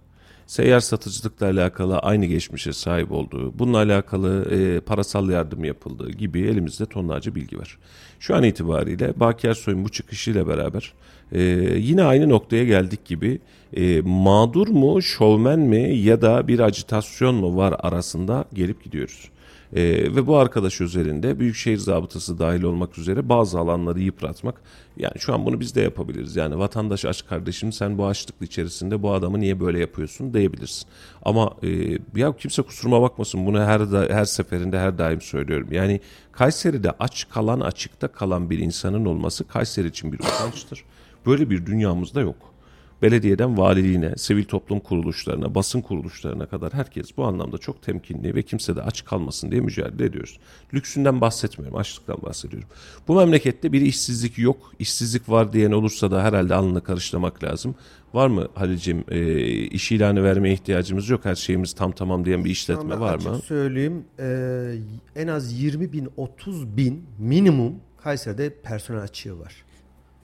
seyyar satıcılıkla alakalı aynı geçmişe sahip olduğu, bununla alakalı e, parasal yardım yapıldığı gibi elimizde tonlarca bilgi var. Şu an itibariyle Baki Ersoy'un bu çıkışıyla beraber e, yine aynı noktaya geldik gibi e, mağdur mu, şovmen mi ya da bir acitasyon mu var arasında gelip gidiyoruz. Ee, ve bu arkadaş üzerinde Büyükşehir Zabıtası dahil olmak üzere bazı alanları yıpratmak. Yani şu an bunu biz de yapabiliriz. Yani vatandaş aç kardeşim sen bu açlık içerisinde bu adamı niye böyle yapıyorsun diyebilirsin. Ama e, ya kimse kusuruma bakmasın bunu her da, her seferinde her daim söylüyorum. Yani Kayseri'de aç kalan açıkta kalan bir insanın olması Kayseri için bir utançtır. Böyle bir dünyamızda yok belediyeden valiliğine, sivil toplum kuruluşlarına, basın kuruluşlarına kadar herkes bu anlamda çok temkinli ve kimse de aç kalmasın diye mücadele ediyoruz. Lüksünden bahsetmiyorum, açlıktan bahsediyorum. Bu memlekette bir işsizlik yok, işsizlik var diyen olursa da herhalde alnını karıştırmak lazım. Var mı Halil'cim e, iş ilanı vermeye ihtiyacımız yok, her şeyimiz tam tamam diyen bir işletme Ama var açık mı? söyleyeyim e, en az 20 bin 30 bin minimum Kayseri'de personel açığı var.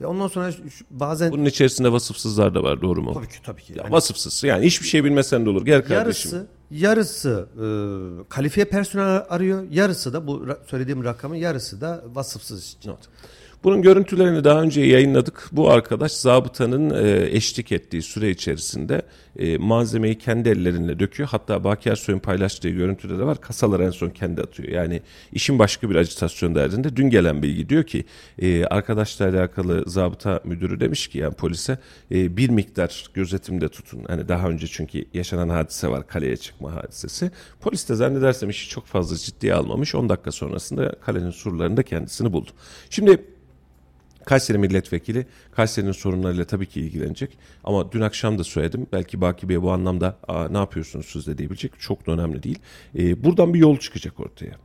Ve ondan sonra şu- bazen Bunun içerisinde vasıfsızlar da var doğru mu? tabii ki tabii ki. Ya Yani vasıfsız yani hiçbir şey bilmesen de olur gel kardeşim. yarısı yarısı e, kalifiye personel arıyor. Yarısı da bu ra- söylediğim rakamın yarısı da vasıfsız için. Not. Bunun görüntülerini daha önce yayınladık. Bu arkadaş zabıtanın e, eşlik ettiği süre içerisinde e, malzemeyi kendi ellerinle döküyor. Hatta Baki Ersoy'un paylaştığı görüntüde de var. Kasalar en son kendi atıyor. Yani işin başka bir acitasyon derdinde. Dün gelen bilgi diyor ki e, arkadaşla alakalı zabıta müdürü demiş ki yani polise e, bir miktar gözetimde tutun. Hani daha önce çünkü yaşanan hadise var. Kaleye çıkma hadisesi. Polis de zannedersem işi çok fazla ciddiye almamış. 10 dakika sonrasında kalenin surlarında kendisini buldu. Şimdi Kayseri milletvekili Kayseri'nin sorunlarıyla tabii ki ilgilenecek. Ama dün akşam da söyledim. Belki Baki Bey bu anlamda ne yapıyorsunuz siz de diyebilecek. Çok da önemli değil. Ee, buradan bir yol çıkacak ortaya.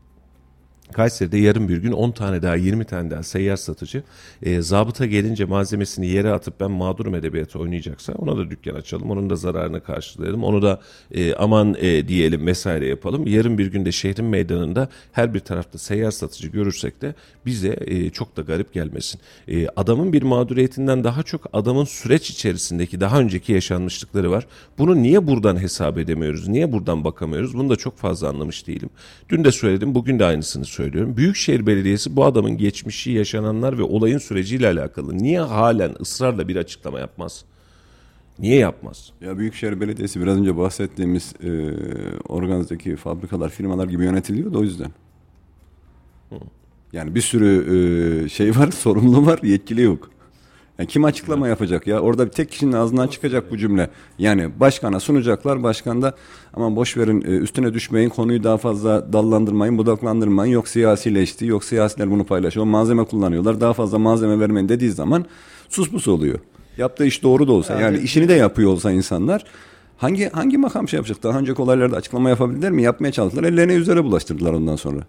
Kayseri'de yarın bir gün 10 tane daha 20 tane daha seyyar satıcı e, zabıta gelince malzemesini yere atıp ben mağdurum edebiyatı oynayacaksa ona da dükkan açalım. Onun da zararını karşılayalım. Onu da e, aman e, diyelim vesaire yapalım. Yarın bir günde şehrin meydanında her bir tarafta seyyar satıcı görürsek de bize e, çok da garip gelmesin. E, adamın bir mağduriyetinden daha çok adamın süreç içerisindeki daha önceki yaşanmışlıkları var. Bunu niye buradan hesap edemiyoruz? Niye buradan bakamıyoruz? Bunu da çok fazla anlamış değilim. Dün de söyledim, bugün de aynısını söylüyorum. Büyükşehir Belediyesi bu adamın geçmişi, yaşananlar ve olayın süreciyle alakalı niye halen ısrarla bir açıklama yapmaz? Niye yapmaz? Ya Büyükşehir Belediyesi biraz önce bahsettiğimiz e, organizdeki fabrikalar, firmalar gibi yönetiliyor da o yüzden. Yani bir sürü e, şey var, sorumlu var, yetkili yok. Yani kim açıklama yapacak ya? Orada bir tek kişinin ağzından çıkacak bu cümle. Yani başkana sunacaklar, başkan da aman boş verin e, üstüne düşmeyin, konuyu daha fazla dallandırmayın, budaklandırmayın. Yok siyasileşti, yok siyasiler bunu paylaşıyor, malzeme kullanıyorlar. Daha fazla malzeme vermeyin dediği zaman sus pus oluyor. Yaptığı iş doğru da olsa yani işini de yapıyor olsa insanlar hangi hangi makam şey yapacak? Daha önceki olaylarda açıklama yapabilirler mi? Yapmaya çalıştılar. Ellerine üzere bulaştırdılar ondan sonra.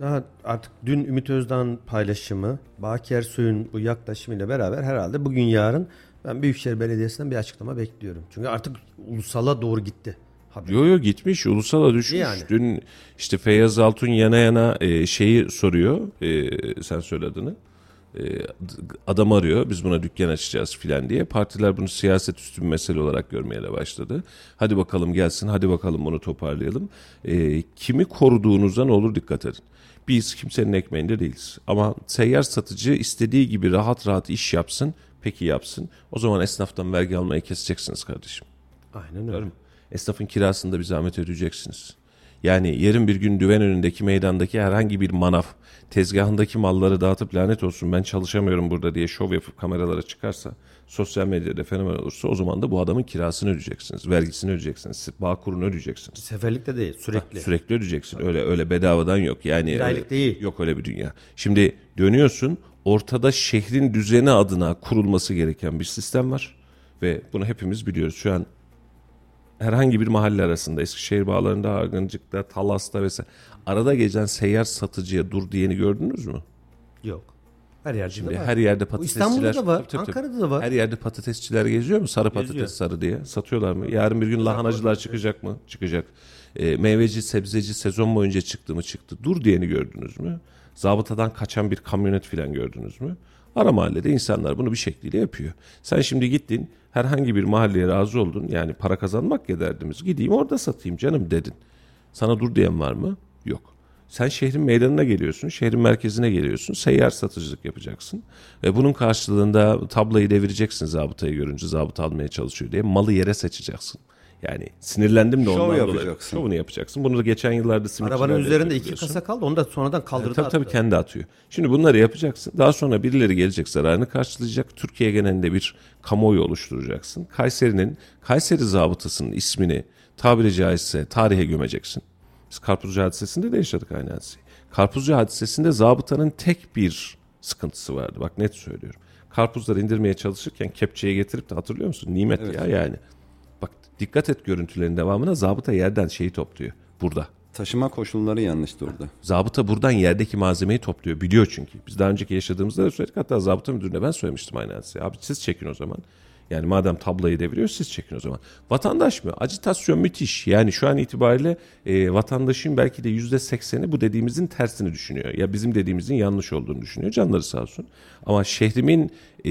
Daha artık dün Ümit Özdağ'ın paylaşımı, Baki Ersoy'un bu yaklaşımıyla beraber herhalde bugün yarın ben Büyükşehir Belediyesi'nden bir açıklama bekliyorum. Çünkü artık ulusala doğru gitti. Haber. Yo yo gitmiş ulusala düşmüş. Yani. Dün işte Feyyaz Altun yana yana e, şeyi soruyor. E, sen söyle adını. E, adam arıyor biz buna dükkan açacağız filan diye. Partiler bunu siyaset üstü bir mesele olarak görmeye de başladı. Hadi bakalım gelsin hadi bakalım bunu toparlayalım. E, kimi koruduğunuza ne olur dikkat edin. Biz kimsenin ekmeğinde değiliz. Ama seyyar satıcı istediği gibi rahat rahat iş yapsın. Peki yapsın. O zaman esnaftan vergi almayı keseceksiniz kardeşim. Aynen öyle. Esnafın kirasını da bir zahmet ödeyeceksiniz. Yani yarın bir gün düven önündeki meydandaki herhangi bir manav tezgahındaki malları dağıtıp lanet olsun ben çalışamıyorum burada diye şov yapıp kameralara çıkarsa sosyal medyada fenomen olursa o zaman da bu adamın kirasını ödeyeceksiniz. Vergisini ödeyeceksiniz. Bağ kurunu ödeyeceksiniz. Seferlik de değil sürekli. Sürekli ödeyeceksin. Öyle öyle bedavadan yok. Yani Bir öyle- aylık değil. Yok öyle bir dünya. Şimdi dönüyorsun ortada şehrin düzeni adına kurulması gereken bir sistem var ve bunu hepimiz biliyoruz. Şu an herhangi bir mahalle arasında Eskişehir bağlarında, Argıncık'ta, Talas'ta vesaire arada gezen seyyar satıcıya dur diyeni gördünüz mü? Yok. Her yerde Şimdi var. her yerde patatesçiler... İstanbul'da da var, Tabii, tabii, tabii. Ankara'da da var. Her yerde patatesçiler geziyor mu? Sarı patates Geziyor. sarı diye. Satıyorlar mı? Yarın bir gün lahanacılar çıkacak mı? Çıkacak. E, meyveci, sebzeci sezon boyunca çıktı mı? Çıktı. Dur diyeni gördünüz mü? Zabıtadan kaçan bir kamyonet falan gördünüz mü? Ara mahallede insanlar bunu bir şekliyle yapıyor. Sen şimdi gittin herhangi bir mahalleye razı oldun. Yani para kazanmak ya derdimiz. Gideyim orada satayım canım dedin. Sana dur diyen var mı? Yok. Sen şehrin meydanına geliyorsun, şehrin merkezine geliyorsun, seyyar satıcılık yapacaksın. Ve bunun karşılığında tablayı devireceksin zabıtayı görünce zabıta almaya çalışıyor diye malı yere seçeceksin. Yani sinirlendim de Şov ondan dolayı. yapacaksın. Şovunu yapacaksın. Bunu da geçen yıllarda simitçiler Arabanın de üzerinde iki kasa kaldı. Onu da sonradan kaldırdı. Tabii tabii attı. kendi atıyor. Şimdi bunları yapacaksın. Daha sonra birileri gelecek zararını karşılayacak. Türkiye genelinde bir kamuoyu oluşturacaksın. Kayseri'nin, Kayseri zabıtasının ismini tabiri caizse tarihe gömeceksin. Biz Karpuzcu hadisesinde de yaşadık aynı hadiseyi. Karpuzcu hadisesinde zabıtanın tek bir sıkıntısı vardı. Bak net söylüyorum. Karpuzları indirmeye çalışırken kepçeye getirip de hatırlıyor musun? Nimet ya yani. Dikkat et görüntülerin devamına zabıta yerden şeyi topluyor. Burada. Taşıma koşulları yanlıştı orada. Zabıta buradan yerdeki malzemeyi topluyor. Biliyor çünkü. Biz daha önceki yaşadığımızda da söyledik. Hatta zabıta müdürüne ben söylemiştim aynı hadiseyi. Abi siz çekin o zaman. Yani madem tablayı deviriyor siz çekin o zaman. Vatandaş mı? Acitasyon müthiş. Yani şu an itibariyle e, vatandaşın belki de yüzde sekseni bu dediğimizin tersini düşünüyor. Ya bizim dediğimizin yanlış olduğunu düşünüyor. Canları sağ olsun. Ama şehrimin e,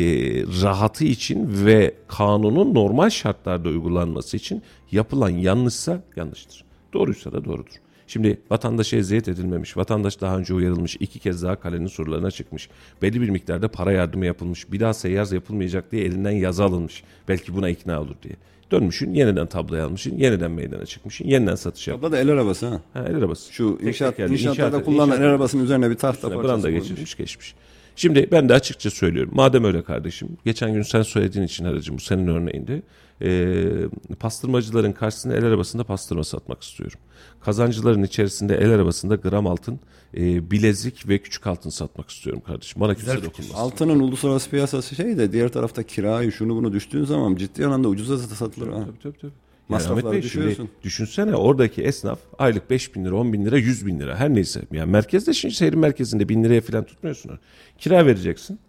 rahatı için ve kanunun normal şartlarda uygulanması için yapılan yanlışsa yanlıştır. Doğruysa da doğrudur. Şimdi vatandaşa eziyet edilmemiş, vatandaş daha önce uyarılmış, iki kez daha kalenin surlarına çıkmış, belli bir miktarda para yardımı yapılmış, bir daha seyyar yapılmayacak diye elinden yazı alınmış. Belki buna ikna olur diye. Dönmüşün, yeniden tabloyu almışsın, yeniden meydana çıkmışsın, yeniden satış yap. Abla da el arabası ha. Ha, el arabası. Şu Tek inşaat, tekerli, inşaatlarda inşaat- kullanılan inşaat- el arabasının üzerine bir tahta parçası koymuş. geçirmiş geçmiş. Şimdi ben de açıkça söylüyorum. Madem öyle kardeşim. Geçen gün sen söylediğin için aracım bu senin örneğinde. Ee, pastırmacıların karşısında el arabasında pastırma satmak istiyorum. Kazancıların içerisinde el arabasında gram altın, e, bilezik ve küçük altın satmak istiyorum kardeşim. Bana kimse dokunmasın. Altının uluslararası piyasası şey de diğer tarafta kirayı şunu bunu düştüğün zaman ciddi anlamda ucuza satılır ha. Tabii tabii tabii. Masrafları Ahmet Bey, şimdi düşürüyorsun. düşünsene oradaki esnaf aylık 5 bin lira, 10 bin lira, 100 bin lira her neyse. Yani merkezde şimdi şehrin merkezinde bin liraya falan tutmuyorsun. Kira vereceksin,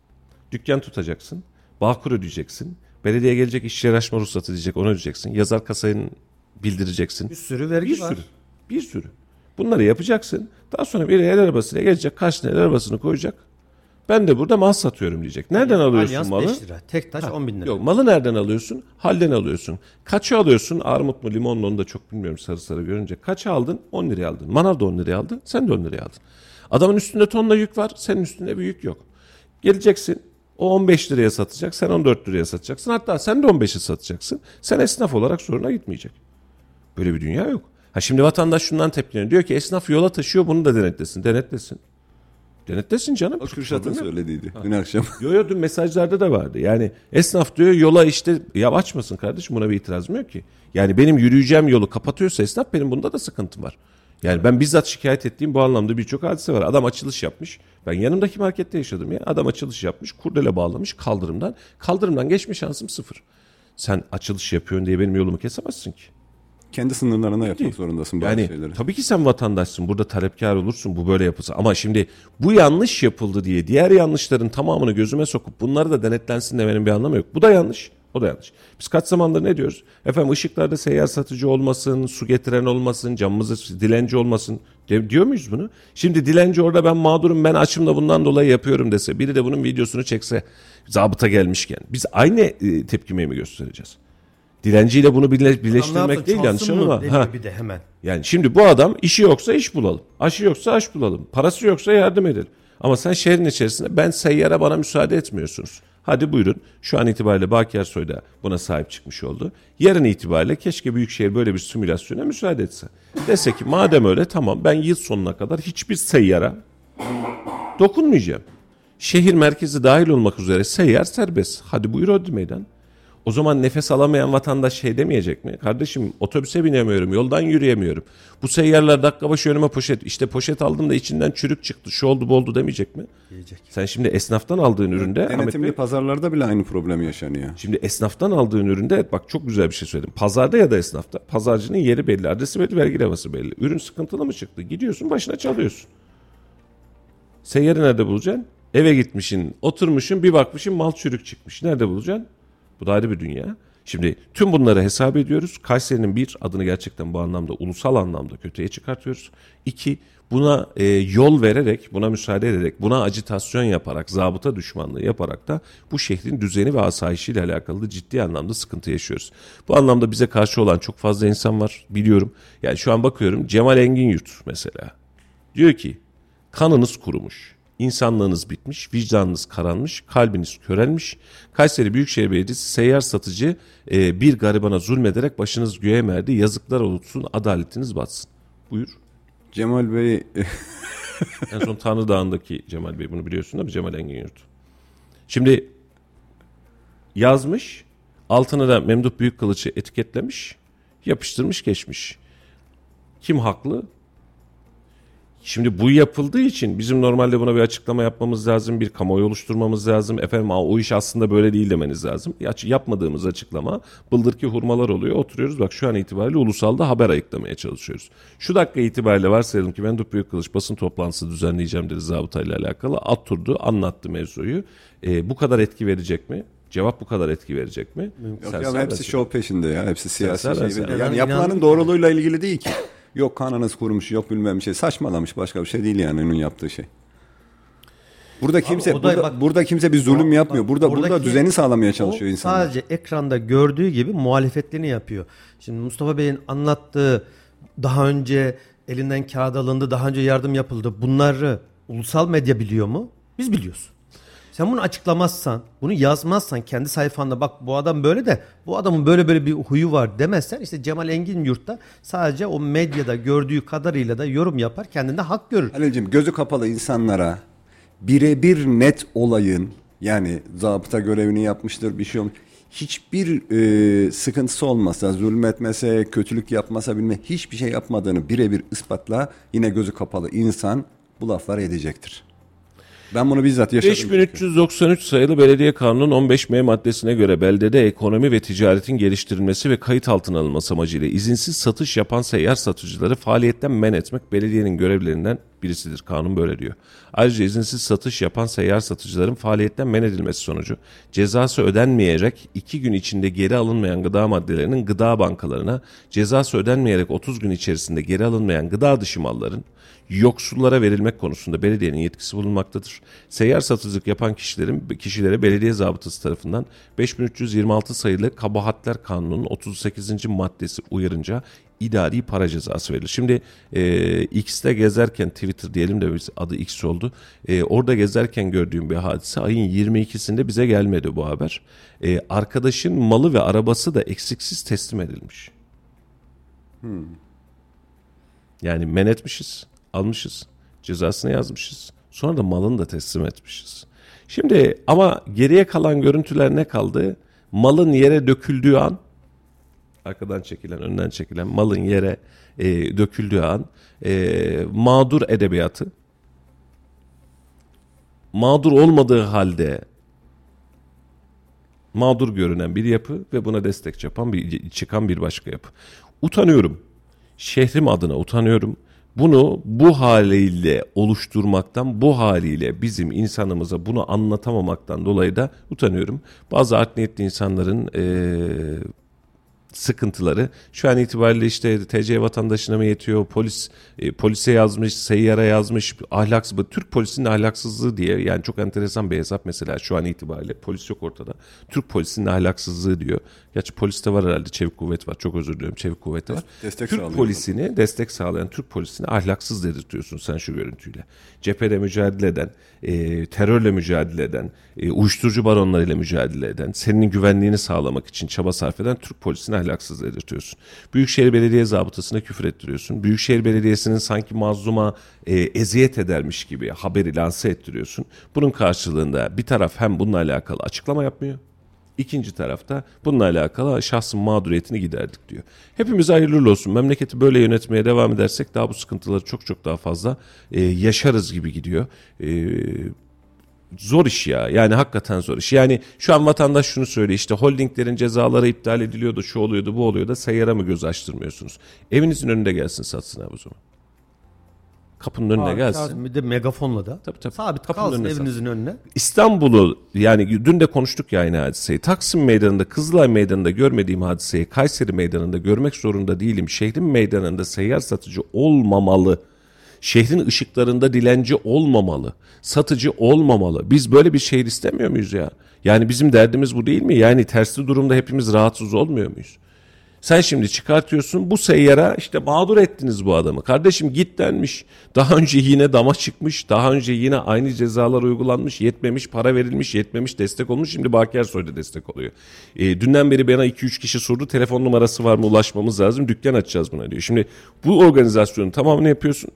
dükkan tutacaksın, bağkur ödeyeceksin. Belediye gelecek işçi açma ruhsatı diyecek onu ödeyeceksin. Yazar kasayın bildireceksin. Bir sürü vergi Bir var. sürü. Bir sürü. Bunları yapacaksın. Daha sonra bir el arabasıyla gelecek karşına el arabasını koyacak. Ben de burada mal satıyorum diyecek. Nereden alıyorsun Alyans malı? 5 lira. Tek taş 10 bin lira. Yok malı nereden alıyorsun? Halden alıyorsun. Kaça alıyorsun? Armut mu limon mu onu da çok bilmiyorum sarı sarı görünce. Kaça aldın? 10 liraya aldın. Manav da 10 liraya aldı. Sen de 10 liraya aldın. Adamın üstünde tonla yük var. Senin üstünde bir yük yok. Geleceksin. O 15 liraya satacak. Sen 14 liraya satacaksın. Hatta sen de 15'e satacaksın. Sen esnaf olarak soruna gitmeyecek. Böyle bir dünya yok. Ha şimdi vatandaş şundan tepkileniyor. Diyor ki esnaf yola taşıyor bunu da denetlesin. Denetlesin. Denetlesin canım. O Kürşat'ın söylediydi dün akşam. Yo yo dün mesajlarda da vardı. Yani esnaf diyor yola işte ya açmasın kardeşim buna bir itirazım yok ki. Yani benim yürüyeceğim yolu kapatıyorsa esnaf benim bunda da sıkıntım var. Yani ben bizzat şikayet ettiğim bu anlamda birçok hadise var. Adam açılış yapmış. Ben yanımdaki markette yaşadım ya. Adam açılış yapmış. Kurdele bağlamış kaldırımdan. Kaldırımdan geçme şansım sıfır. Sen açılış yapıyorsun diye benim yolumu kesemezsin ki. Kendi sınırlarına yapmak zorundasın bazı Yani şeyleri. tabii ki sen vatandaşsın. Burada talepkar olursun bu böyle yapılsa. Ama şimdi bu yanlış yapıldı diye diğer yanlışların tamamını gözüme sokup bunları da denetlensin demenin bir anlamı yok. Bu da yanlış. O da yanlış. Biz kaç zamandır ne diyoruz? Efendim ışıklarda seyyar satıcı olmasın, su getiren olmasın, camımızı dilenci olmasın. De- diyor muyuz bunu? Şimdi dilenci orada ben mağdurum ben açım da bundan dolayı yapıyorum dese. Biri de bunun videosunu çekse zabıta gelmişken. Biz aynı e, tepkimeyi mi göstereceğiz? Dilenciyle bunu birle- birleştirmek değil yanlış ama. Ha. bir de hemen. Yani şimdi bu adam işi yoksa iş bulalım. Aşı yoksa aş bulalım. Parası yoksa yardım edelim. Ama sen şehrin içerisinde ben seyyara bana müsaade etmiyorsunuz. Hadi buyurun. Şu an itibariyle Baki Ersoy da buna sahip çıkmış oldu. Yarın itibariyle keşke Büyükşehir böyle bir simülasyona müsaade etse. Dese ki madem öyle tamam ben yıl sonuna kadar hiçbir seyyara dokunmayacağım. Şehir merkezi dahil olmak üzere seyyar serbest. Hadi buyur ödü meydan. O zaman nefes alamayan vatandaş şey demeyecek mi? Kardeşim otobüse binemiyorum, yoldan yürüyemiyorum. Bu seyyarlar dakika başı önüme poşet. İşte poşet aldım da içinden çürük çıktı, şu oldu bu oldu demeyecek mi? Diyecek. Sen şimdi esnaftan aldığın üründe Ahmet Denetimli Bey, pazarlarda bile aynı problem yaşanıyor. Şimdi esnaftan aldığın üründe bak çok güzel bir şey söyledim. Pazarda ya da esnafta pazarcının yeri belli, adresi belli, vergi levhası belli. Ürün sıkıntılı mı çıktı? Gidiyorsun başına çalıyorsun. Seyyarı nerede bulacaksın? Eve gitmişin, oturmuşun, bir bakmışın mal çürük çıkmış. Nerede bulacaksın? Bu da ayrı bir dünya. Şimdi tüm bunları hesap ediyoruz. Kayseri'nin bir adını gerçekten bu anlamda ulusal anlamda kötüye çıkartıyoruz. İki buna e, yol vererek, buna müsaade ederek, buna acitasyon yaparak, zabıta düşmanlığı yaparak da bu şehrin düzeni ve asayişiyle alakalı da ciddi anlamda sıkıntı yaşıyoruz. Bu anlamda bize karşı olan çok fazla insan var biliyorum. Yani şu an bakıyorum Cemal Engin Yurt mesela. Diyor ki kanınız kurumuş. İnsanlığınız bitmiş, vicdanınız karanmış, kalbiniz körelmiş. Kayseri Büyükşehir Belediyesi seyyar satıcı e, bir garibana zulmederek başınız göğe merdi. Yazıklar olsun, adaletiniz batsın. Buyur. Cemal Bey En son Tanrı Dağı'ndaki Cemal Bey bunu biliyorsun değil mi? Cemal Engin Yurt. Şimdi yazmış, altına da Memduh Büyükkılıç'ı etiketlemiş, yapıştırmış geçmiş. Kim haklı? Şimdi bu yapıldığı için bizim normalde buna bir açıklama yapmamız lazım, bir kamuoyu oluşturmamız lazım. Efendim "Aa, o iş aslında böyle değil demeniz lazım. Ya- Yapmadığımız açıklama bıldırki hurmalar oluyor. Oturuyoruz bak şu an itibariyle ulusalda haber ayıklamaya çalışıyoruz. Şu dakika itibariyle varsayalım ki Memduh Büyükkılıç basın toplantısı düzenleyeceğim dedi zabıtayla alakalı. Atturdu, anlattı mevzuyu. Ee, bu kadar etki verecek mi? Cevap bu kadar etki verecek mi? Yok ya hepsi şov peşinde ya. Hepsi siyasi sen- şey. sen- Yani, Ben yapılanın doğruluğuyla ilgili değil ki. Yok kanınız kurumuş, yok bilmem bir şey. Saçmalamış başka bir şey değil yani onun yaptığı şey. Burada kimse da burada, bak- burada kimse bir zulüm Bak, yapmıyor. Burada burada düzeni sağlamaya çalışıyor insanlar. Sadece ekranda gördüğü gibi muhalefetlerini yapıyor. Şimdi Mustafa Bey'in anlattığı daha önce elinden kağıt alındı, daha önce yardım yapıldı. Bunları ulusal medya biliyor mu? Biz biliyoruz. Sen bunu açıklamazsan, bunu yazmazsan kendi sayfanda bak bu adam böyle de bu adamın böyle böyle bir huyu var demezsen işte Cemal Engin Yurt'ta sadece o medyada gördüğü kadarıyla da yorum yapar kendinde hak görür. Halil'cim gözü kapalı insanlara birebir net olayın yani zabıta görevini yapmıştır bir şey olmuş. Hiçbir e, sıkıntısı olmasa, zulmetmese, kötülük yapmasa bilme hiçbir şey yapmadığını birebir ispatla yine gözü kapalı insan bu lafları edecektir. Ben bunu bizzat yaşadım. çünkü. 5393 sayılı Belediye Kanunu'nun 15M maddesine göre beldede ekonomi ve ticaretin geliştirilmesi ve kayıt altına alınması amacıyla izinsiz satış yapan seyyar satıcıları faaliyetten men etmek belediyenin görevlerinden birisidir. Kanun böyle diyor. Ayrıca izinsiz satış yapan seyyar satıcıların faaliyetten men edilmesi sonucu cezası ödenmeyerek 2 gün içinde geri alınmayan gıda maddelerinin gıda bankalarına, cezası ödenmeyerek 30 gün içerisinde geri alınmayan gıda dışı malların yoksullara verilmek konusunda belediyenin yetkisi bulunmaktadır. Seyyar satıcılık yapan kişilerin kişilere belediye zabıtası tarafından 5326 sayılı Kabahatler Kanunu'nun 38. maddesi uyarınca idari para cezası verilir. Şimdi e, X'te gezerken Twitter diyelim de biz adı X oldu. E, orada gezerken gördüğüm bir hadise ayın 22'sinde bize gelmedi bu haber. E, arkadaşın malı ve arabası da eksiksiz teslim edilmiş. Yani men etmişiz, almışız, cezasını yazmışız. Sonra da malını da teslim etmişiz. Şimdi ama geriye kalan görüntüler ne kaldı? Malın yere döküldüğü an, arkadan çekilen, önden çekilen malın yere e, döküldüğü an, e, mağdur edebiyatı, mağdur olmadığı halde mağdur görünen bir yapı ve buna destek yapan bir çıkan bir başka yapı. Utanıyorum. Şehrim adına utanıyorum. Bunu bu haliyle oluşturmaktan, bu haliyle bizim insanımıza bunu anlatamamaktan dolayı da utanıyorum. Bazı art niyetli insanların eee sıkıntıları. Şu an itibariyle işte TC vatandaşına mı yetiyor polis e, polise yazmış seyyara yazmış ahlaksız bu Türk polisinin ahlaksızlığı diye yani çok enteresan bir hesap mesela şu an itibariyle. Polis yok ortada. Türk polisinin ahlaksızlığı diyor. Gerçi poliste var herhalde çevik kuvvet var. Çok özür diliyorum çevik kuvveti var. Destek Türk polisini destek sağlayan Türk polisini ahlaksız dedirtiyorsun sen şu görüntüyle. Cephede mücadele eden e, terörle mücadele eden e, uyuşturucu baronlarıyla mücadele eden senin güvenliğini sağlamak için çaba sarf eden Türk polisini ahlaksız dedirtiyorsun. Büyükşehir Belediye zabıtasına küfür ettiriyorsun. Büyükşehir Belediyesi'nin sanki mazluma e, eziyet edermiş gibi haberi lanse ettiriyorsun. Bunun karşılığında bir taraf hem bununla alakalı açıklama yapmıyor. İkinci tarafta bununla alakalı şahsın mağduriyetini giderdik diyor. Hepimiz hayırlı olsun. Memleketi böyle yönetmeye devam edersek daha bu sıkıntıları çok çok daha fazla e, yaşarız gibi gidiyor. E, zor iş ya. Yani hakikaten zor iş. Yani şu an vatandaş şunu söylüyor işte holdinglerin cezaları iptal ediliyordu, şu oluyordu, bu oluyordu. Seyyara mı göz açtırmıyorsunuz? Evinizin önünde gelsin satsın abi o zaman. Kapının önüne Aa, gelsin. Bir de megafonla da. Tabii, tabii. Sabit Kapının kalsın önüne evinizin önüne. İstanbul'u yani dün de konuştuk ya aynı hadiseyi. Taksim Meydanı'nda, Kızılay Meydanı'nda görmediğim hadiseyi Kayseri Meydanı'nda görmek zorunda değilim. Şehrin meydanında seyyar satıcı olmamalı. Şehrin ışıklarında dilenci olmamalı. Satıcı olmamalı. Biz böyle bir şehir istemiyor muyuz ya? Yani bizim derdimiz bu değil mi? Yani tersli durumda hepimiz rahatsız olmuyor muyuz? Sen şimdi çıkartıyorsun bu seyyara işte mağdur ettiniz bu adamı. Kardeşim git denmiş. Daha önce yine dama çıkmış. Daha önce yine aynı cezalar uygulanmış. Yetmemiş para verilmiş. Yetmemiş destek olmuş. Şimdi Baki Ersoy da destek oluyor. E, dünden beri bana 2-3 kişi sordu. Telefon numarası var mı ulaşmamız lazım. Dükkan açacağız buna diyor. Şimdi bu organizasyonun tamamını yapıyorsun.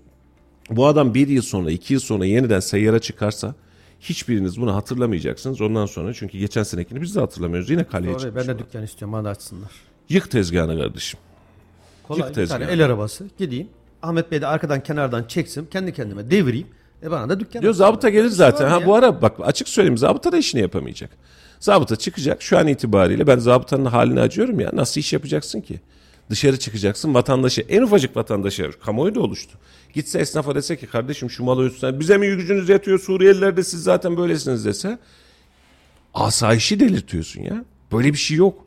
Bu adam bir yıl sonra iki yıl sonra yeniden seyyara çıkarsa hiçbiriniz bunu hatırlamayacaksınız. Ondan sonra çünkü geçen senekini biz de hatırlamıyoruz. Yine kaleye Doğru, ben de dükkan istiyorum bana da açsınlar. Yık tezgahını kardeşim. Kolay Yık bir tane tezgahı. el arabası gideyim. Ahmet Bey de arkadan kenardan çeksin. Kendi kendime devireyim. E bana da dükkan Diyor zabıta gelir zaten. Ha ya. bu ara bak açık söyleyeyim zabıta da işini yapamayacak. Zabıta çıkacak şu an itibariyle ben zabıtanın halini acıyorum ya. Nasıl iş yapacaksın ki? Dışarı çıkacaksın vatandaşı en ufacık vatandaşa kamuoyu da oluştu. Gitse esnafa dese ki kardeşim şu malı üstüne bize mi gücünüz yetiyor Suriyeliler de siz zaten böylesiniz dese asayişi delirtiyorsun ya. Böyle bir şey yok.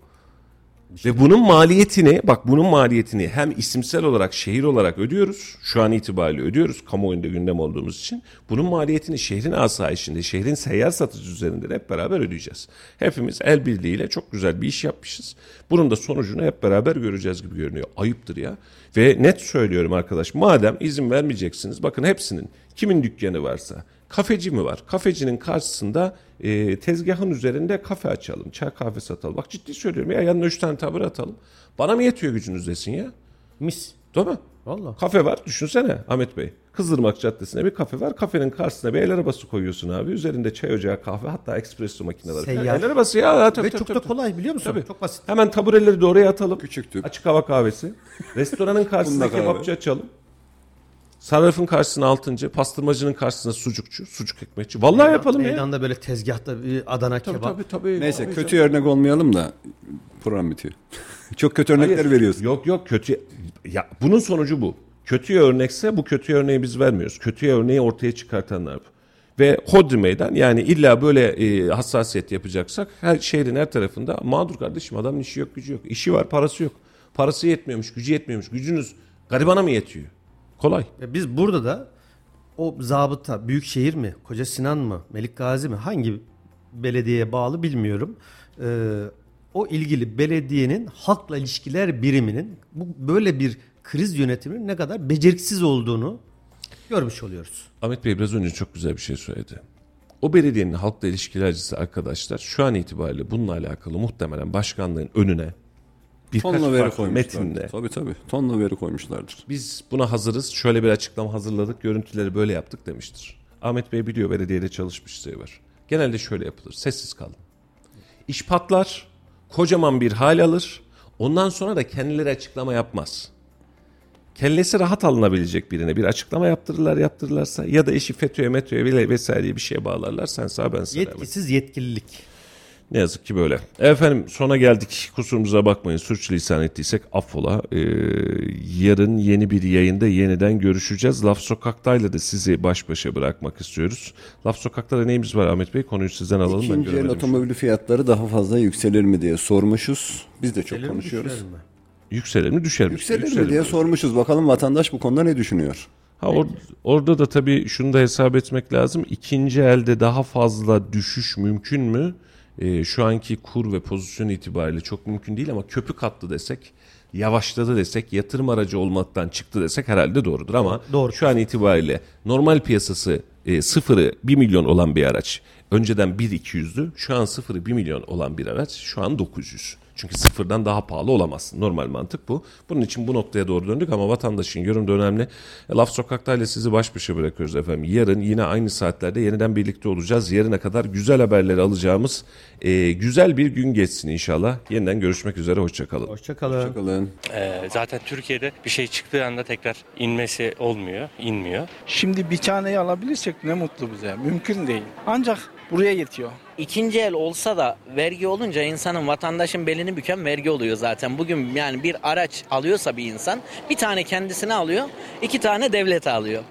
Ve bunun maliyetini bak bunun maliyetini hem isimsel olarak şehir olarak ödüyoruz. Şu an itibariyle ödüyoruz kamuoyunda gündem olduğumuz için. Bunun maliyetini şehrin asayişinde, şehrin seyyar satıcı üzerinde de hep beraber ödeyeceğiz. Hepimiz el birliğiyle çok güzel bir iş yapmışız. Bunun da sonucunu hep beraber göreceğiz gibi görünüyor. Ayıptır ya. Ve net söylüyorum arkadaş madem izin vermeyeceksiniz bakın hepsinin kimin dükkanı varsa Kafeci mi var? Kafecinin karşısında e, tezgahın üzerinde kafe açalım. Çay kahve satalım. Bak ciddi söylüyorum ya yanına üç tane tabur atalım. Bana mı yetiyor gücünüz desin ya? Mis. Değil mi? Valla. Kafe var düşünsene Ahmet Bey. Kızdırmak Caddesi'ne bir kafe var. Kafenin karşısına bir el arabası koyuyorsun abi. Üzerinde çay ocağı kahve hatta espresso makineleri. Seyyar. El arabası ya. Tabii, Ve tabii, çok tabii, da kolay biliyor musun? Tabii. Çok basit. Hemen tabureleri de oraya atalım. Küçük tüp. Açık hava kahvesi. Restoranın kahve. kebapçı açalım. Sarrafın karşısına altıncı, pastırmacının karşısına sucukçu, sucuk ekmekçi. Vallahi yapalım ya. Meydanda böyle tezgahta bir Adana Tabii kebap. tabii tabii. Neyse Tabii kötü örnek olmayalım da program bitiyor. Çok kötü örnekler Hayır. veriyorsun. Yok yok kötü. Ya bunun sonucu bu. Kötü örnekse bu kötü örneği biz vermiyoruz. Kötü örneği ortaya çıkartanlar bu. Ve hodri meydan yani illa böyle e, hassasiyet yapacaksak her şehrin her tarafında mağdur kardeşim adamın işi yok gücü yok. İşi var parası yok. Parası yetmiyormuş gücü yetmiyormuş. Gücünüz garibana mı yetiyor? Kolay. Ve biz burada da o zabıta Büyükşehir mi, Koca Sinan mı, Melik Gazi mi hangi belediyeye bağlı bilmiyorum. Ee, o ilgili belediyenin halkla ilişkiler biriminin bu böyle bir kriz yönetiminin ne kadar beceriksiz olduğunu görmüş oluyoruz. Ahmet Bey biraz önce çok güzel bir şey söyledi. O belediyenin halkla ilişkilercisi arkadaşlar şu an itibariyle bununla alakalı muhtemelen başkanlığın önüne birkaç Tonla veri farklı metinle Tabii tabii. Tonla veri koymuşlardır. biz buna hazırız. Şöyle bir açıklama hazırladık. Görüntüleri böyle yaptık demiştir. Ahmet Bey biliyor belediyede çalışmışlığı var. Genelde şöyle yapılır. Sessiz kalın. İş patlar. Kocaman bir hal alır. Ondan sonra da kendileri açıklama yapmaz. Kellesi rahat alınabilecek birine bir açıklama yaptırırlar yaptırırlarsa ya da işi FETÖ'ye METÖ'ye vesaireye bir şeye bağlarlar. Sen sağ ben sağ. Yetkisiz yetkililik. Ne yazık ki böyle. Efendim sona geldik. Kusurumuza bakmayın. Sürçülisan ettiysek affola. Ee, yarın yeni bir yayında yeniden görüşeceğiz. Laf Sokak'tayla da sizi baş başa bırakmak istiyoruz. Laf Sokak'ta da neyimiz var Ahmet Bey? Konuyu sizden alalım. ben İkinci el göremedim. otomobil fiyatları daha fazla yükselir mi diye sormuşuz. Biz de çok Gelir mi, konuşuyoruz. mi? Yükselir mi düşer mi? Yükselir mi diye sormuşuz. Bakalım vatandaş bu konuda ne düşünüyor? Ha or- orada da tabii şunu da hesap etmek lazım. İkinci elde daha fazla düşüş mümkün mü? Ee, şu anki kur ve pozisyon itibariyle çok mümkün değil ama köpük attı desek, yavaşladı desek, yatırım aracı olmaktan çıktı desek herhalde doğrudur ama Doğru. şu an itibariyle normal piyasası e, sıfırı 1 milyon olan bir araç önceden 1-200'dü. Şu an sıfırı 1 milyon olan bir araç şu an 900. Çünkü sıfırdan daha pahalı olamazsın. Normal mantık bu. Bunun için bu noktaya doğru döndük ama vatandaşın yorumda önemli. E, Laf Sokak'ta sizi baş başa bırakıyoruz efendim. Yarın yine aynı saatlerde yeniden birlikte olacağız. Yarına kadar güzel haberleri alacağımız e, güzel bir gün geçsin inşallah. Yeniden görüşmek üzere. Hoşçakalın. Hoşçakalın. Bakalım. Ee, zaten Türkiye'de bir şey çıktığı anda tekrar inmesi olmuyor, inmiyor. Şimdi bir taneyi alabilirsek ne mutlu bize. Mümkün değil. Ancak buraya yetiyor. İkinci el olsa da vergi olunca insanın vatandaşın belini büken vergi oluyor zaten. Bugün yani bir araç alıyorsa bir insan bir tane kendisine alıyor, iki tane devlete alıyor.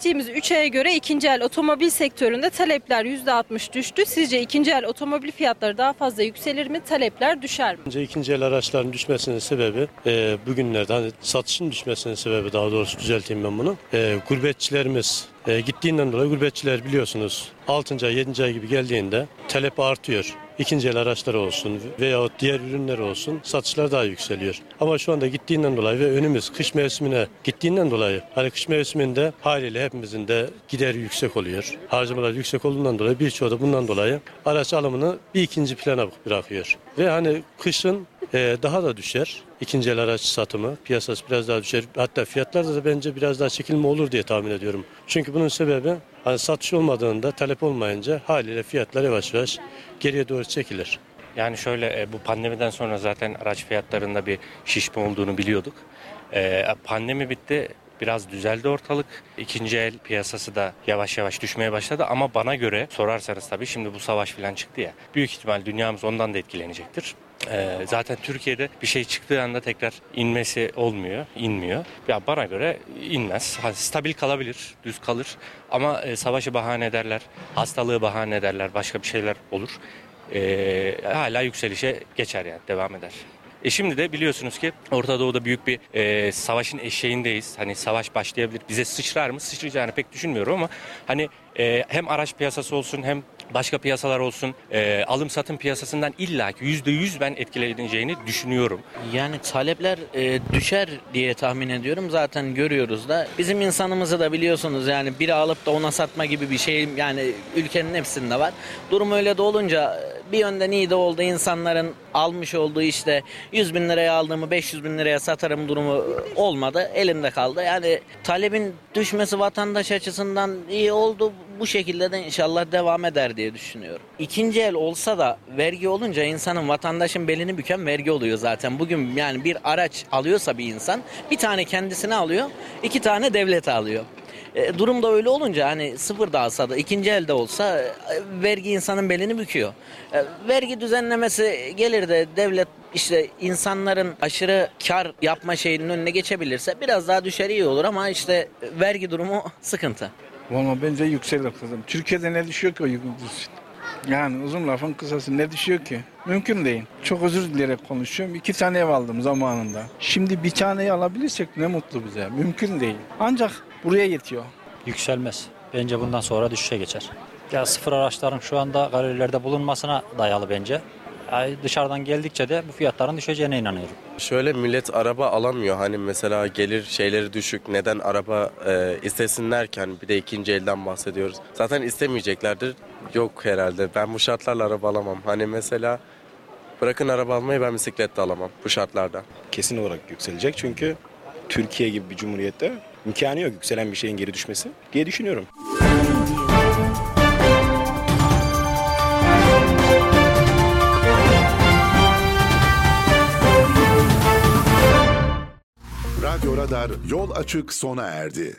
Geçtiğimiz 3 aya göre ikinci el otomobil sektöründe talepler %60 düştü. Sizce ikinci el otomobil fiyatları daha fazla yükselir mi? Talepler düşer mi? Bence ikinci el araçların düşmesinin sebebi e, bugünlerde hani satışın düşmesinin sebebi daha doğrusu düzelteyim ben bunu. E, gurbetçilerimiz e, gittiğinden dolayı gurbetçiler biliyorsunuz 6. ay 7. ay gibi geldiğinde talep artıyor. İkinci el araçlar olsun veyahut diğer ürünler olsun satışlar daha yükseliyor. Ama şu anda gittiğinden dolayı ve önümüz kış mevsimine gittiğinden dolayı hani kış mevsiminde haliyle hepimizin de gideri yüksek oluyor. Harcamalar yüksek olduğundan dolayı birçoğu da bundan dolayı araç alımını bir ikinci plana bırakıyor. Ve hani kışın e, daha da düşer. İkinci el araç satımı piyasası biraz daha düşer. Hatta fiyatlarda da bence biraz daha çekilme olur diye tahmin ediyorum. Çünkü bunun sebebi hani satış olmadığında talep olmayınca haliyle fiyatlar yavaş yavaş geriye doğru çekilir. Yani şöyle e, bu pandemiden sonra zaten araç fiyatlarında bir şişme olduğunu biliyorduk. E, Pandemi bitti. Biraz düzeldi ortalık. İkinci el piyasası da yavaş yavaş düşmeye başladı ama bana göre sorarsanız tabii şimdi bu savaş falan çıktı ya. Büyük ihtimal dünyamız ondan da etkilenecektir. E, zaten Türkiye'de bir şey çıktığı anda tekrar inmesi olmuyor, inmiyor. Ya bana göre inmez. Stabil kalabilir, düz kalır. Ama e, savaşı bahane ederler, hastalığı bahane ederler, başka bir şeyler olur. E, hala yükselişe geçer yani, devam eder. E şimdi de biliyorsunuz ki Orta Doğu'da büyük bir e, savaşın eşeğindeyiz. Hani savaş başlayabilir. Bize sıçrar mı? Sıçrayacağını pek düşünmüyorum ama hani e, hem araç piyasası olsun hem başka piyasalar olsun e, alım satım piyasasından illaki yüzde yüz ben etkileneceğini düşünüyorum. Yani talepler e, düşer diye tahmin ediyorum. Zaten görüyoruz da. Bizim insanımızı da biliyorsunuz yani biri alıp da ona satma gibi bir şey yani ülkenin hepsinde var. Durum öyle de olunca bir yönden iyi de oldu. insanların almış olduğu işte 100 bin liraya aldığımı 500 bin liraya satarım durumu olmadı. Elimde kaldı. Yani talebin düşmesi vatandaş açısından iyi oldu. Bu şekilde de inşallah devam eder diye düşünüyorum. İkinci el olsa da vergi olunca insanın vatandaşın belini büken vergi oluyor zaten. Bugün yani bir araç alıyorsa bir insan bir tane kendisine alıyor, iki tane devlete alıyor. E, durum da öyle olunca hani sıfır da alsa da ikinci elde olsa e, vergi insanın belini büküyor. E, vergi düzenlemesi gelir de devlet işte insanların aşırı kar yapma şeyinin önüne geçebilirse biraz daha düşer iyi olur ama işte vergi durumu sıkıntı. Valla bence yükselir kızım. Türkiye'de ne düşüyor ki o yükselsin? Yani uzun lafın kısası ne düşüyor ki? Mümkün değil. Çok özür dileyerek konuşuyorum. İki tane ev aldım zamanında. Şimdi bir taneyi alabilirsek ne mutlu bize. Mümkün değil. Ancak buraya yetiyor. Yükselmez. Bence bundan sonra düşüşe geçer. Ya sıfır araçların şu anda galerilerde bulunmasına dayalı bence. Yani dışarıdan geldikçe de bu fiyatların düşeceğine inanıyorum. Şöyle millet araba alamıyor. Hani mesela gelir şeyleri düşük. Neden araba e, istesinlerken bir de ikinci elden bahsediyoruz. Zaten istemeyeceklerdir. Yok herhalde. Ben bu şartlarla araba alamam. Hani mesela bırakın araba almayı ben bisiklet de alamam bu şartlarda. Kesin olarak yükselecek çünkü Türkiye gibi bir cumhuriyette imkanı yok yükselen bir şeyin geri düşmesi diye düşünüyorum. Radyo Radar yol açık sona erdi.